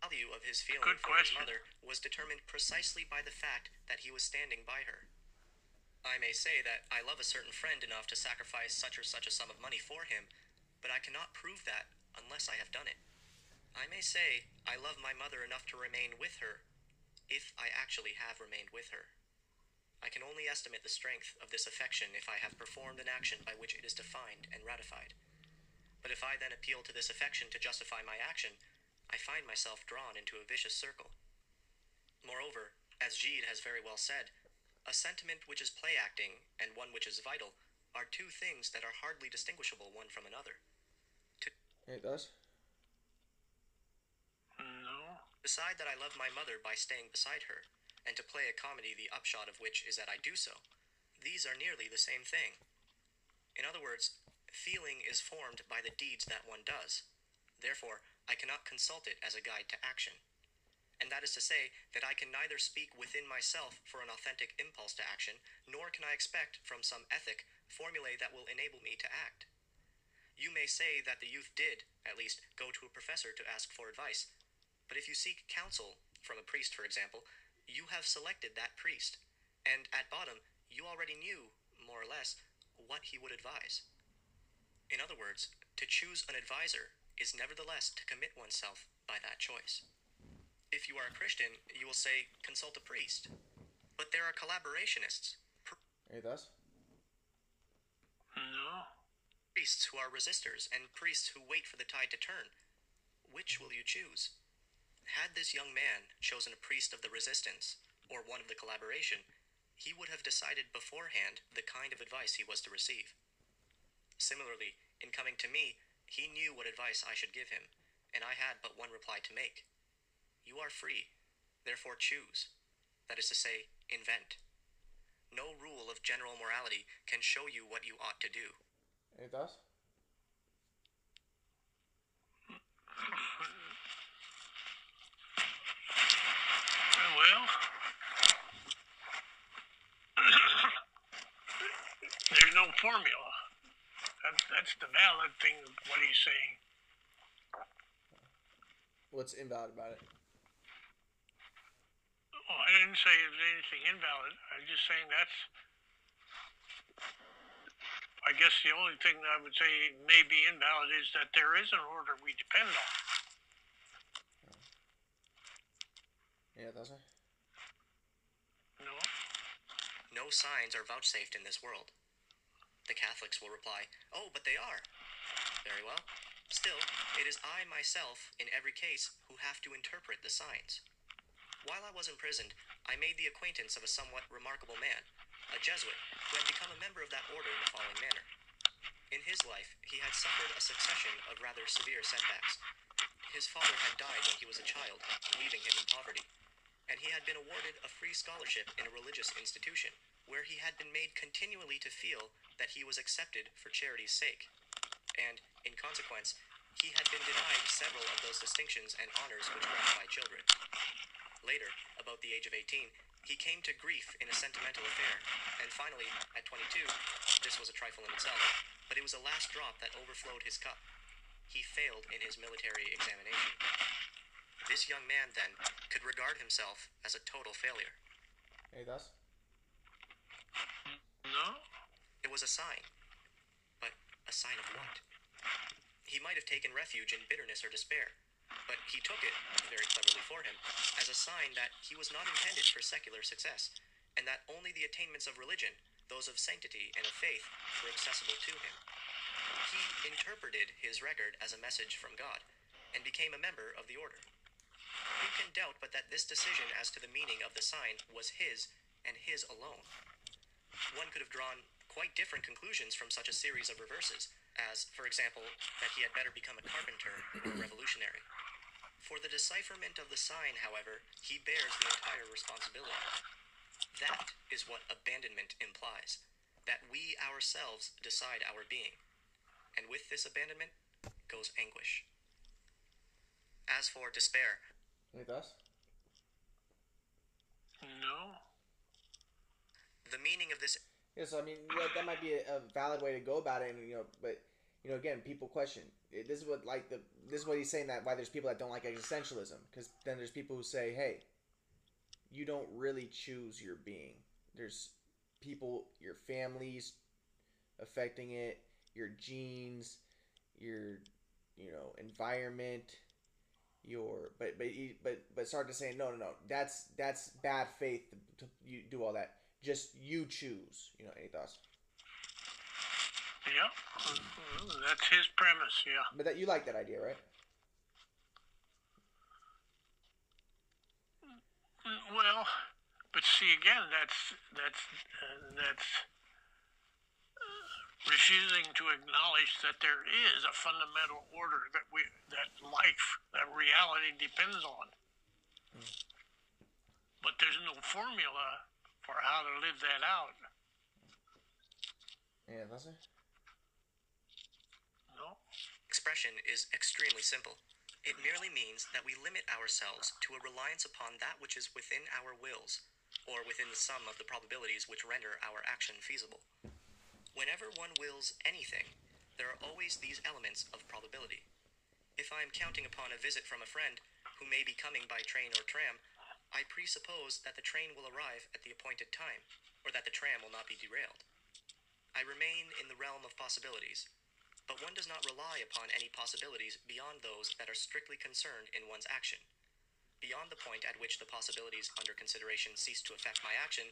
value of his feeling Good for his mother was determined precisely by the fact that he was standing by her. I may say that I love a certain friend enough to sacrifice such or such a sum of money for him, but I cannot prove that unless I have done it. I may say I love my mother enough to remain with her if I actually have remained with her. I can only estimate the strength of this affection if I have performed an action by which it is defined and ratified. But if I then appeal to this affection to justify my action, I find myself drawn into a vicious circle. Moreover, as Gide has very well said, a sentiment which is play acting and one which is vital are two things that are hardly distinguishable one from another. Any thoughts? No. Decide that I love my mother by staying beside her, and to play a comedy the upshot of which is that I do so. These are nearly the same thing. In other words, feeling is formed by the deeds that one does. Therefore, I cannot consult it as a guide to action. And that is to say that I can neither speak within myself for an authentic impulse to action, nor can I expect from some ethic formulae that will enable me to act. You may say that the youth did, at least, go to a professor to ask for advice, but if you seek counsel from a priest, for example, you have selected that priest, and at bottom, you already knew, more or less, what he would advise. In other words, to choose an advisor is nevertheless to commit oneself by that choice. If you are a Christian, you will say, consult a priest. But there are collaborationists, Any thoughts? No. priests who are resistors, and priests who wait for the tide to turn. Which will you choose? Had this young man chosen a priest of the resistance, or one of the collaboration, he would have decided beforehand the kind of advice he was to receive. Similarly, in coming to me, he knew what advice I should give him, and I had but one reply to make. You are free, therefore choose. That is to say, invent. No rule of general morality can show you what you ought to do. Any thoughts? Well, there's no formula. That, that's the valid thing of what he's saying. What's invalid about it? Oh, I didn't say it was anything invalid. I'm just saying that's. I guess the only thing that I would say may be invalid is that there is an order we depend on. Yeah, that's right. No. No signs are vouchsafed in this world. The Catholics will reply, Oh, but they are. Very well. Still, it is I myself, in every case, who have to interpret the signs. While I was imprisoned, I made the acquaintance of a somewhat remarkable man, a Jesuit, who had become a member of that order in the following manner. In his life, he had suffered a succession of rather severe setbacks. His father had died when he was a child, leaving him in poverty. and he had been awarded a free scholarship in a religious institution, where he had been made continually to feel that he was accepted for charity's sake. And, in consequence, he had been denied several of those distinctions and honors which gratify children. Later, about the age of 18, he came to grief in a sentimental affair, and finally, at 22, this was a trifle in itself, but it was a last drop that overflowed his cup. He failed in his military examination. This young man, then, could regard himself as a total failure. Any thoughts? No? It was a sign. But a sign of what? He might have taken refuge in bitterness or despair, but he took it, very cleverly for him, as a sign that he was not intended for secular success, and that only the attainments of religion, those of sanctity and of faith, were accessible to him. He interpreted his record as a message from God, and became a member of the order. Who can doubt but that this decision as to the meaning of the sign was his, and his alone? One could have drawn quite different conclusions from such a series of reverses, as, for example, that he had better become a carpenter or a revolutionary. For the decipherment of the sign, however, he bears the entire responsibility. That is what abandonment implies that we ourselves decide our being. And with this abandonment goes anguish. As for despair, Any thoughts? No? the meaning of this Yeah, so I mean, yeah, that might be a, a valid way to go about it, and you know, but you know, again, people question. This is what like the this is what he's saying that why there's people that don't like existentialism because then there's people who say, hey, you don't really choose your being. There's people, your families affecting it, your genes, your you know environment, your but but but but start to say no no no that's that's bad faith to, to you do all that. Just you choose. You know, any thoughts? Yeah. That's his premise, yeah. But that you like that idea, right? Mm, Well, but see again, that's that's uh, that's uh, refusing to acknowledge that there is a fundamental order that we that life, that reality depends on. But there's no formula for how to live that out. Yeah, that's it. Expression is extremely simple. It merely means that we limit ourselves to a reliance upon that which is within our wills, or within the sum of the probabilities which render our action feasible. Whenever one wills anything, there are always these elements of probability. If I am counting upon a visit from a friend who may be coming by train or tram, I presuppose that the train will arrive at the appointed time, or that the tram will not be derailed. I remain in the realm of possibilities, but one does not rely upon any possibilities beyond those that are strictly concerned in one's action. Beyond the point at which the possibilities under consideration cease to affect my action,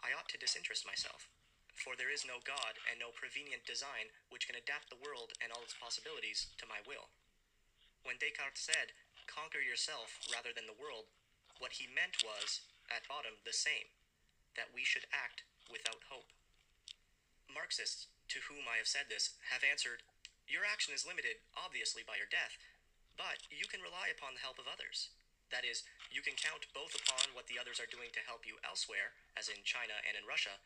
I ought to disinterest myself. For there is no God and no prevenient design which can adapt the world and all its possibilities to my will. When Descartes said, conquer yourself rather than the world, what he meant was, at bottom, the same that we should act without hope. Marxists, to whom I have said this, have answered, Your action is limited, obviously, by your death, but you can rely upon the help of others. That is, you can count both upon what the others are doing to help you elsewhere, as in China and in Russia,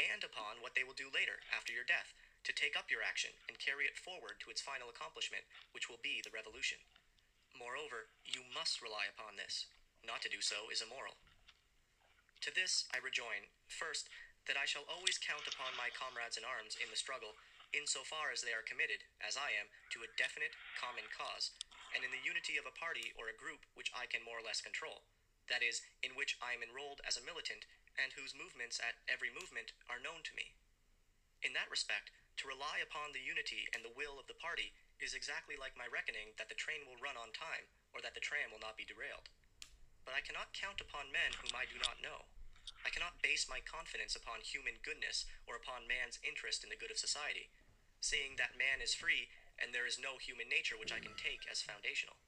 and upon what they will do later, after your death, to take up your action and carry it forward to its final accomplishment, which will be the revolution. Moreover, you must rely upon this. Not to do so is immoral. To this I rejoin, first, that I shall always count upon my comrades in arms in the struggle, in so far as they are committed, as I am, to a definite common cause, and in the unity of a party or a group which I can more or less control, that is, in which I am enrolled as a militant, and whose movements at every movement are known to me. In that respect, to rely upon the unity and the will of the party is exactly like my reckoning that the train will run on time, or that the tram will not be derailed. But I cannot count upon men whom I do not know. I cannot base my confidence upon human goodness or upon man's interest in the good of society, seeing that man is free and there is no human nature which I can take as foundational.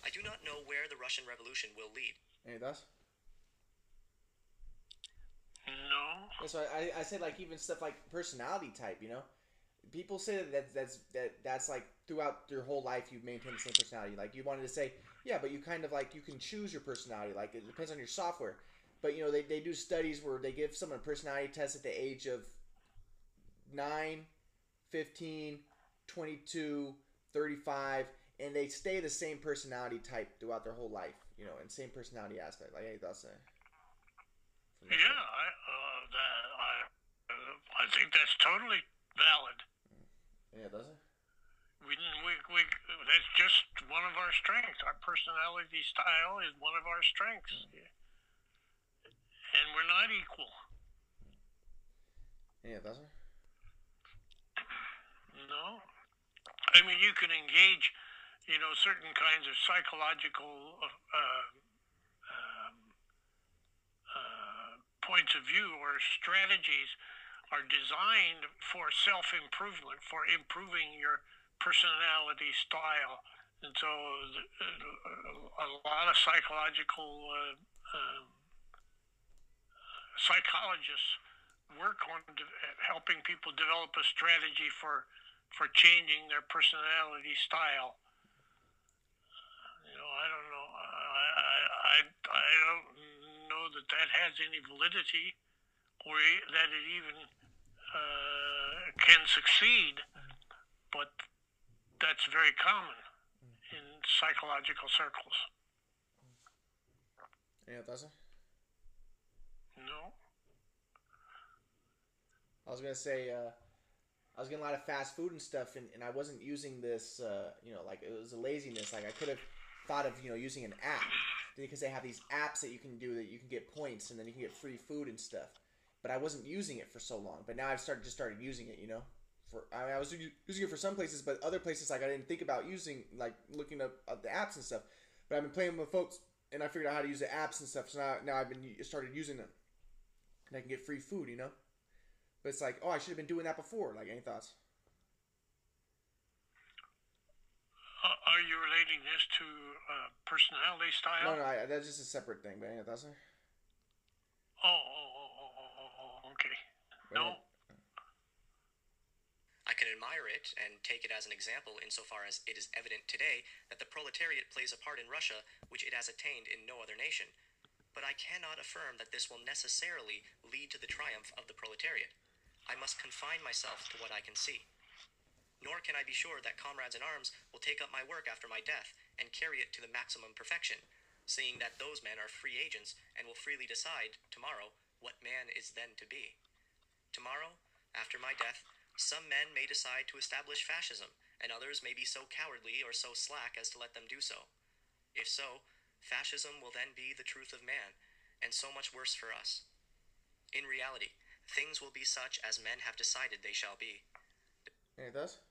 I do not know where the Russian Revolution will lead. Any thoughts? No. That's why I, I said like even stuff like personality type, you know, people say that that's, that's that that's like throughout your whole life you've maintained the same personality. Like you wanted to say, yeah, but you kind of like you can choose your personality. Like it depends on your software. But you know they, they do studies where they give someone a personality test at the age of 9, 15, 22, 35, and they stay the same personality type throughout their whole life. You know, and same personality aspect. Like hey, that's a Yeah, I, uh, that, I, uh, I think that's totally valid. yeah, does it? We, we, we, that's just one of our strengths. Our personality style is one of our strengths. And we're not equal. Yeah, does it? No. I mean, you can engage, you know, certain kinds of psychological uh, um, uh, points of view or strategies are designed for self improvement, for improving your personality style. And so uh, a lot of psychological uh, um, psychologists work on de- helping people develop a strategy for for changing their personality style. You know, I don't know. I I I, don't know that that has any validity, or that it even uh, can succeed. But that's very common in psychological circles. Yeah, does it? No. I was gonna say, uh, I was getting a lot of fast food and stuff, and, and I wasn't using this, uh, you know, like it was a laziness. Like I could have thought of, you know, using an app because they have these apps that you can do that you can get points and then you can get free food and stuff. But I wasn't using it for so long. But now I've started just started using it, you know. For I, mean, I was using it for some places, but other places like I didn't think about using, like looking up, up the apps and stuff. But I've been playing with folks, and I figured out how to use the apps and stuff. So now, now I've been started using them, and I can get free food, you know. But it's like, oh, I should have been doing that before. Like, any thoughts? Uh, are you relating this to uh, personality style? No, no, I, that's just a separate thing. But any thoughts? sir? Oh, oh, oh, oh, oh, oh, oh, okay. No. I can admire it and take it as an example insofar as it is evident today that the proletariat plays a part in Russia which it has attained in no other nation. But I cannot affirm that this will necessarily lead to the triumph of the proletariat. I must confine myself to what I can see. Nor can I be sure that comrades in arms will take up my work after my death and carry it to the maximum perfection, seeing that those men are free agents and will freely decide, tomorrow, what man is then to be. Tomorrow, after my death, some men may decide to establish fascism, and others may be so cowardly or so slack as to let them do so. If so, fascism will then be the truth of man, and so much worse for us. In reality, things will be such as men have decided they shall be. Any thoughts?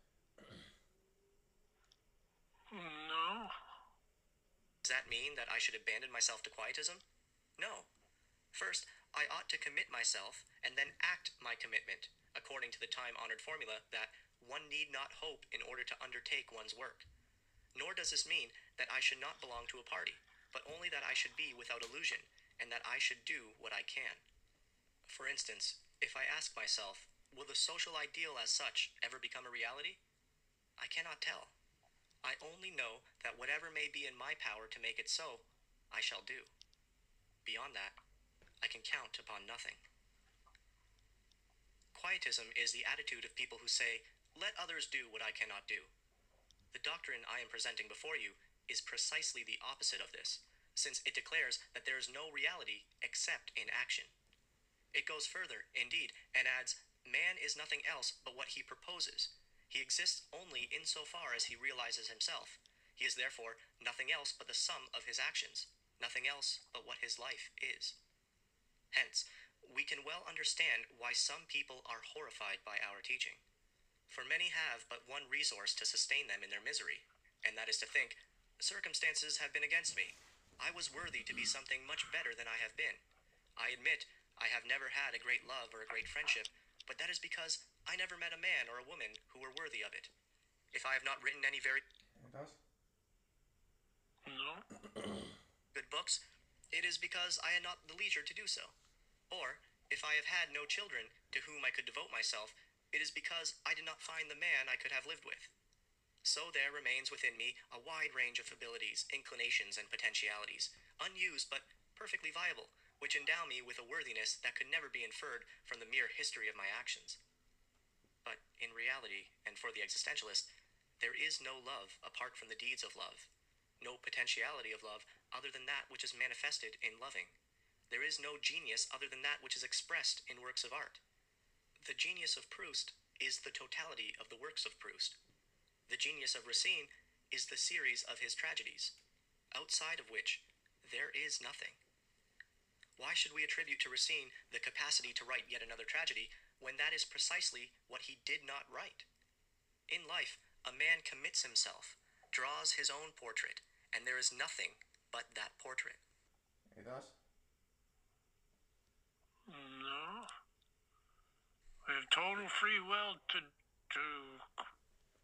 No. Does that mean that I should abandon myself to quietism? No. First, I ought to commit myself and then act my commitment, according to the time honored formula that one need not hope in order to undertake one's work. Nor does this mean that I should not belong to a party, but only that I should be without illusion, and that I should do what I can. For instance, if I ask myself, will the social ideal as such ever become a reality? I cannot tell. I only know that whatever may be in my power to make it so, I shall do. Beyond that, I can count upon nothing. Quietism is the attitude of people who say, let others do what I cannot do. The doctrine I am presenting before you is precisely the opposite of this, since it declares that there is no reality except in action. It goes further, indeed, and adds, Man is nothing else but what he proposes. He exists only insofar as he realizes himself. He is therefore nothing else but the sum of his actions, nothing else but what his life is. Hence, we can well understand why some people are horrified by our teaching. For many have but one resource to sustain them in their misery, and that is to think, circumstances have been against me. I was worthy to be something much better than I have been. I admit I have never had a great love or a great friendship, but that is because I never met a man or a woman who were worthy of it. If I have not written any very Any thoughts? Good books, it is because I had not the leisure to do so. Or, if I have had no children to whom I could devote myself, it is because I did not find the man I could have lived with. So there remains within me a wide range of abilities, inclinations, and potentialities, unused but perfectly viable, which endow me with a worthiness that could never be inferred from the mere history of my actions. But in reality, and for the existentialist, there is no love apart from the deeds of love, no potentiality of love other than that which is manifested in loving. There is no genius other than that which is expressed in works of art. The genius of Proust is the totality of the works of Proust. The genius of Racine is the series of his tragedies, outside of which there is nothing. Why should we attribute to Racine the capacity to write yet another tragedy when that is precisely what he did not write? In life, a man commits himself, draws his own portrait, and there is nothing but that portrait. Any thoughts? No. We have total free will to to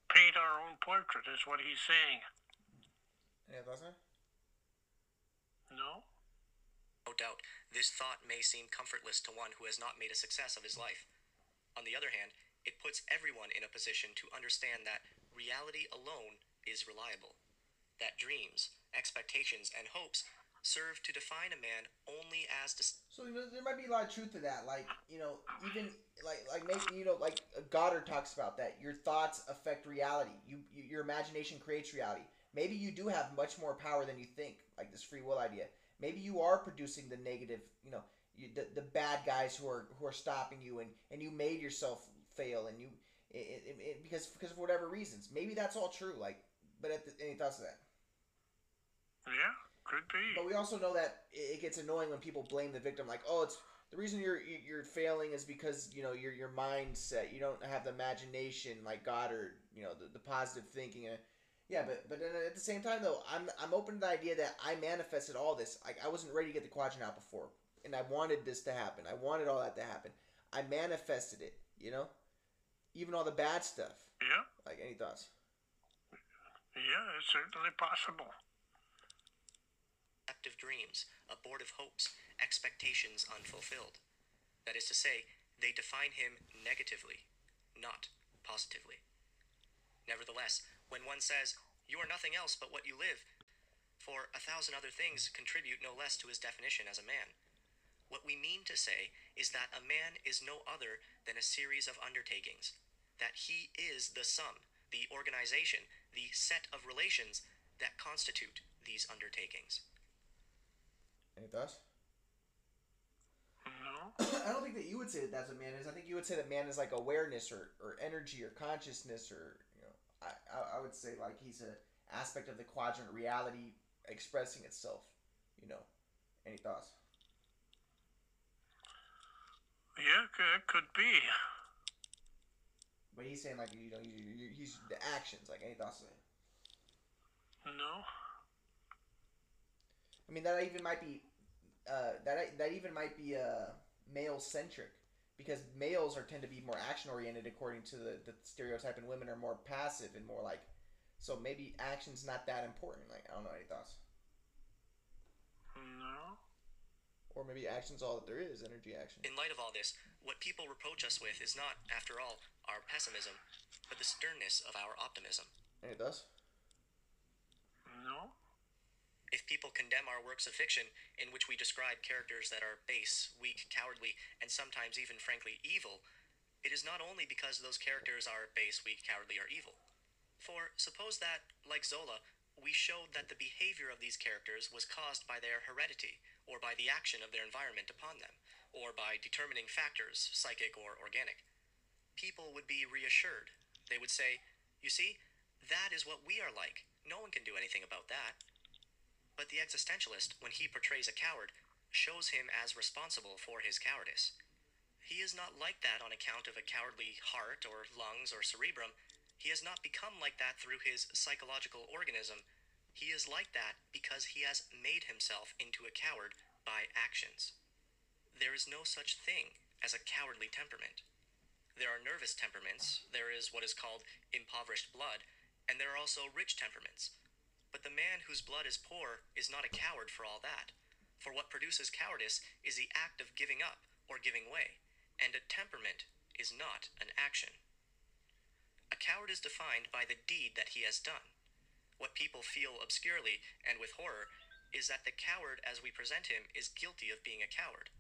paint our own portrait, is what he's saying. Any thoughts? man? No? No doubt, this thought may seem comfortless to one who has not made a success of his life. On the other hand, it puts everyone in a position to understand that reality alone is reliable, that dreams, expectations, and hopes serve to define a man only as dis- So there might be a lot of truth to that. Like you know, even like like maybe you know, like uh, Goddard talks about that. Your thoughts affect reality. You, you your imagination creates reality. Maybe you do have much more power than you think. Like this free will idea. Maybe you are producing the negative. You know, you, the the bad guys who are who are stopping you, and and you made yourself fail, and you it, it, it, because because of whatever reasons. Maybe that's all true. Like, but at the, any thoughts of that? Yeah, could be. But we also know that it gets annoying when people blame the victim, like, "Oh, it's the reason you're you're failing is because you know your your mindset. You don't have the imagination like Goddard. You know the, the positive thinking. Yeah, but but at the same time though, I'm I'm open to the idea that I manifested all this. Like I wasn't ready to get the quadrant out before, and I wanted this to happen. I wanted all that to happen. I manifested it. You know, even all the bad stuff. Yeah, Like any thoughts? yeah, it's certainly possible. active dreams, abortive hopes, expectations unfulfilled. That is to say, they define him negatively, not positively. Nevertheless, when one says, You are nothing else but what you live, for a thousand other things contribute no less to his definition as a man. What we mean to say is that a man is no other than a series of undertakings, that he is the sum, the organization, the set of relations that constitute these undertakings. Any thoughts? No? I don't think that you would say that that's what man is. I think you would say that man is like awareness or, or energy or consciousness or you know. I, I, I would say like he's a aspect of the quadrant reality expressing itself. You know. Any thoughts? Yeah, it could be. But he's saying like you know he's the actions. Like any thoughts? No? I mean that even might be uh, that that even might be uh, male centric because males are tend to be more action oriented according to the, the stereotype and women are more passive and more like so maybe action's not that important like I don't know any thoughts No? or maybe action's all that there is energy action In light of all this, what people reproach us with is not, after all, our pessimism, but the sternness of our optimism. and it does No? If people condemn our works of fiction, in which we describe characters that are base, weak, cowardly, and sometimes even frankly evil, it is not only because those characters are base, weak, cowardly, or evil. For suppose that, like Zola, we showed that the behavior of these characters was caused by their heredity, or by the action of their environment upon them, or by determining factors, psychic or organic. People would be reassured. They would say, You see, that is what we are like. No one can do anything about that. But the existentialist, when he portrays a coward, shows him as responsible for his cowardice. He is not like that on account of a cowardly heart or lungs or cerebrum. He has not become like that through his psychological organism. He is like that because he has made himself into a coward by actions. There is no such thing as a cowardly temperament. There are nervous temperaments, there is what is called impoverished blood, and there are also rich temperaments. But the man whose blood is poor is not a coward for all that. For what produces cowardice is the act of giving up or giving way, and a temperament is not an action. A coward is defined by the deed that he has done. What people feel obscurely and with horror is that the coward as we present him is guilty of being a coward.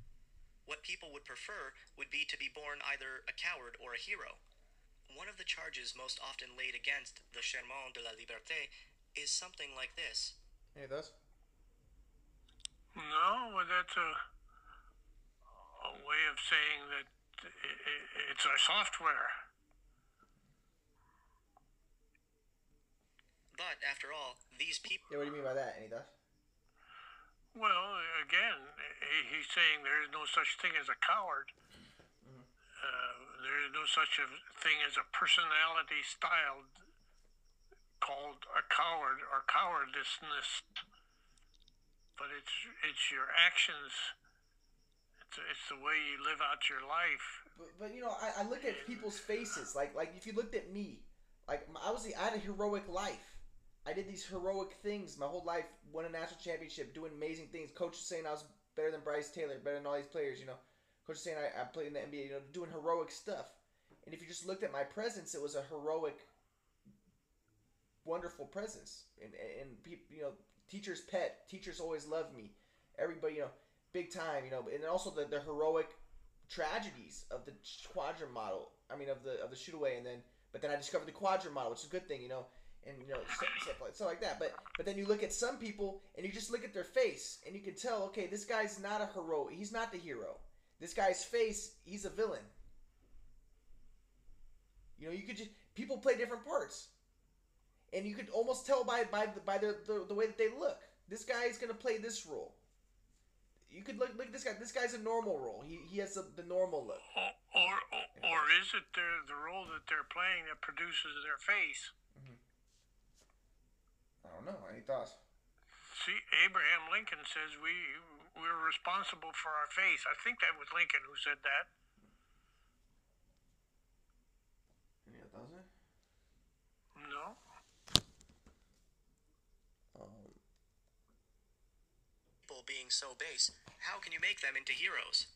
What people would prefer would be to be born either a coward or a hero. One of the charges most often laid against the Chemins de la Liberté is something like this. Any of those? No, well, that's a, a way of saying that i i it's our software. But after all, these people Yeah, what do you mean by that? Any of those? Well, again, he, he's saying there is no such thing as a coward. Uh, there is no such a thing as a personality style called a coward or cowardiceness. But it's it's your actions. It's, it's the way you live out your life. But, but you know, I, I look at people's faces. Like like if you looked at me, like I was the, I had a heroic life. I did these heroic things my whole life. Won a national championship, doing amazing things. Coach was saying I was better than Bryce Taylor, better than all these players. You know, coach was saying I, I played in the NBA. You know, doing heroic stuff. And if you just looked at my presence, it was a heroic, wonderful presence. And and you know, teachers' pet. Teachers always loved me. Everybody, you know, big time. You know, and also the the heroic tragedies of the quadrant model. I mean, of the of the shoot away, and then but then I discovered the quadrant model, which is a good thing, you know, and you know stuff, stuff like stuff like that. But but then you look at some people and you just look at their face and you can tell, okay, this guy's not a hero. He's not the hero. This guy's face, he's a villain. You know, you could just people play different parts, and you could almost tell by by the, by the the, the way that they look. This guy is gonna play this role. You could look look at this guy. This guy's a normal role. He he has the, the normal look. Or, or, or is it the, the role that they're playing that produces their face? Mm-hmm. I don't know. Any thoughts? See, Abraham Lincoln says we we're responsible for our face. I think that was Lincoln who said that. Any of those? No. Um, people being so base, how can you make them into heroes?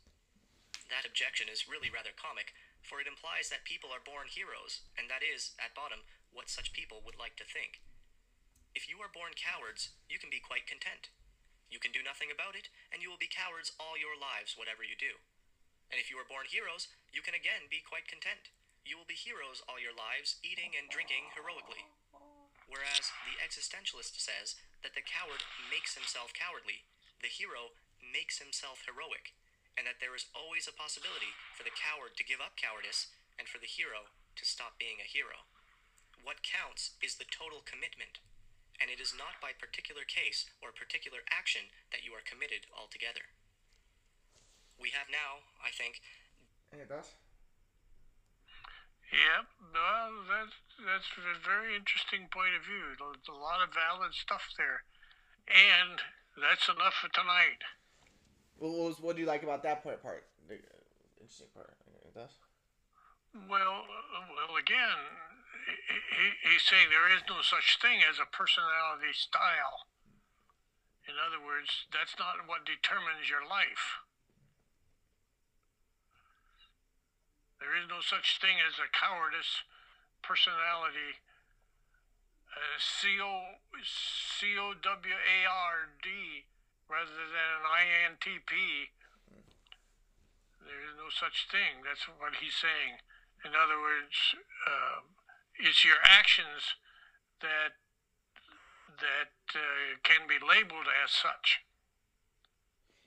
That objection is really rather comic, for it implies that people are born heroes, and that is, at bottom, what such people would like to think. If you are born cowards, you can be quite content. You can do nothing about it, and you will be cowards all your lives, whatever you do. And if you are born heroes, you can again be quite content. You will be heroes all your lives, eating and drinking heroically. Whereas the existentialist says that the coward makes himself cowardly, the hero makes himself heroic, and that there is always a possibility for the coward to give up cowardice and for the hero to stop being a hero. What counts is the total commitment, and it is not by particular case or particular action that you are committed altogether. We have now, I think, any thoughts? Yep. Well, that's that's a very interesting point of view. There's a lot of valid stuff there, and that's enough for tonight. What, was, what do you like about that part? The uh, interesting part. Well, uh, well, again, he- he's saying there is no such thing as a personality style. In other words, that's not what determines your life. There is no such thing as a cowardice personality. C O C O W A R D rather than an I N T P. There is no such thing. That's what he's saying. In other words, uh, it's your actions that that uh, can be labeled as such.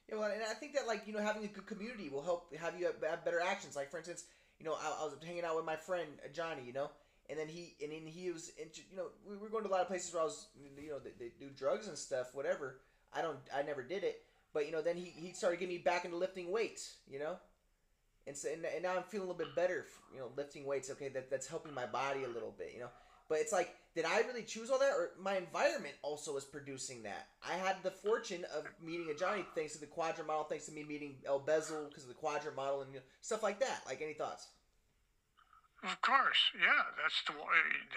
Yeah, well, and I think that like you know having a good community will help have you have have better actions. Like for instance, you know I, I was hanging out with my friend uh, Johnny, you know, and then he and then he was into, you know we were going to a lot of places where I was you know they, they do drugs and stuff, whatever. I don't I never did it, but you know then he, he started getting me back into lifting weights, you know. And, so, and, and now I'm feeling a little bit better, you know, lifting weights. Okay, that, that's helping my body a little bit, you know. But it's like, did I really choose all that, or my environment also is producing that? I had the fortune of meeting a Johnny thanks to the quadrant model, thanks to me meeting El Bezel because of the quadrant model and you know, stuff like that. Like, any thoughts? Of course, yeah, that's the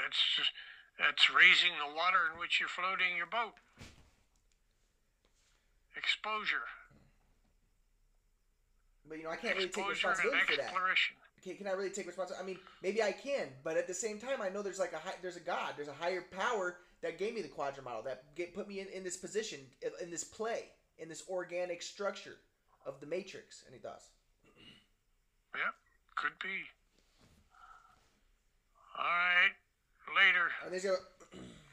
that's just, that's raising the water in which you're floating your boat. Exposure, But you know, I can't really take exposure responsibility for that. can, can I really take responsibility? I mean, maybe I can, but at the same time, I know there's like a high, there's a God, there's a higher power that gave me the quadrant model that get, put me in, in this position, in, in this play, in this organic structure of the matrix. Any thoughts? Yeah, could be. All right. Later.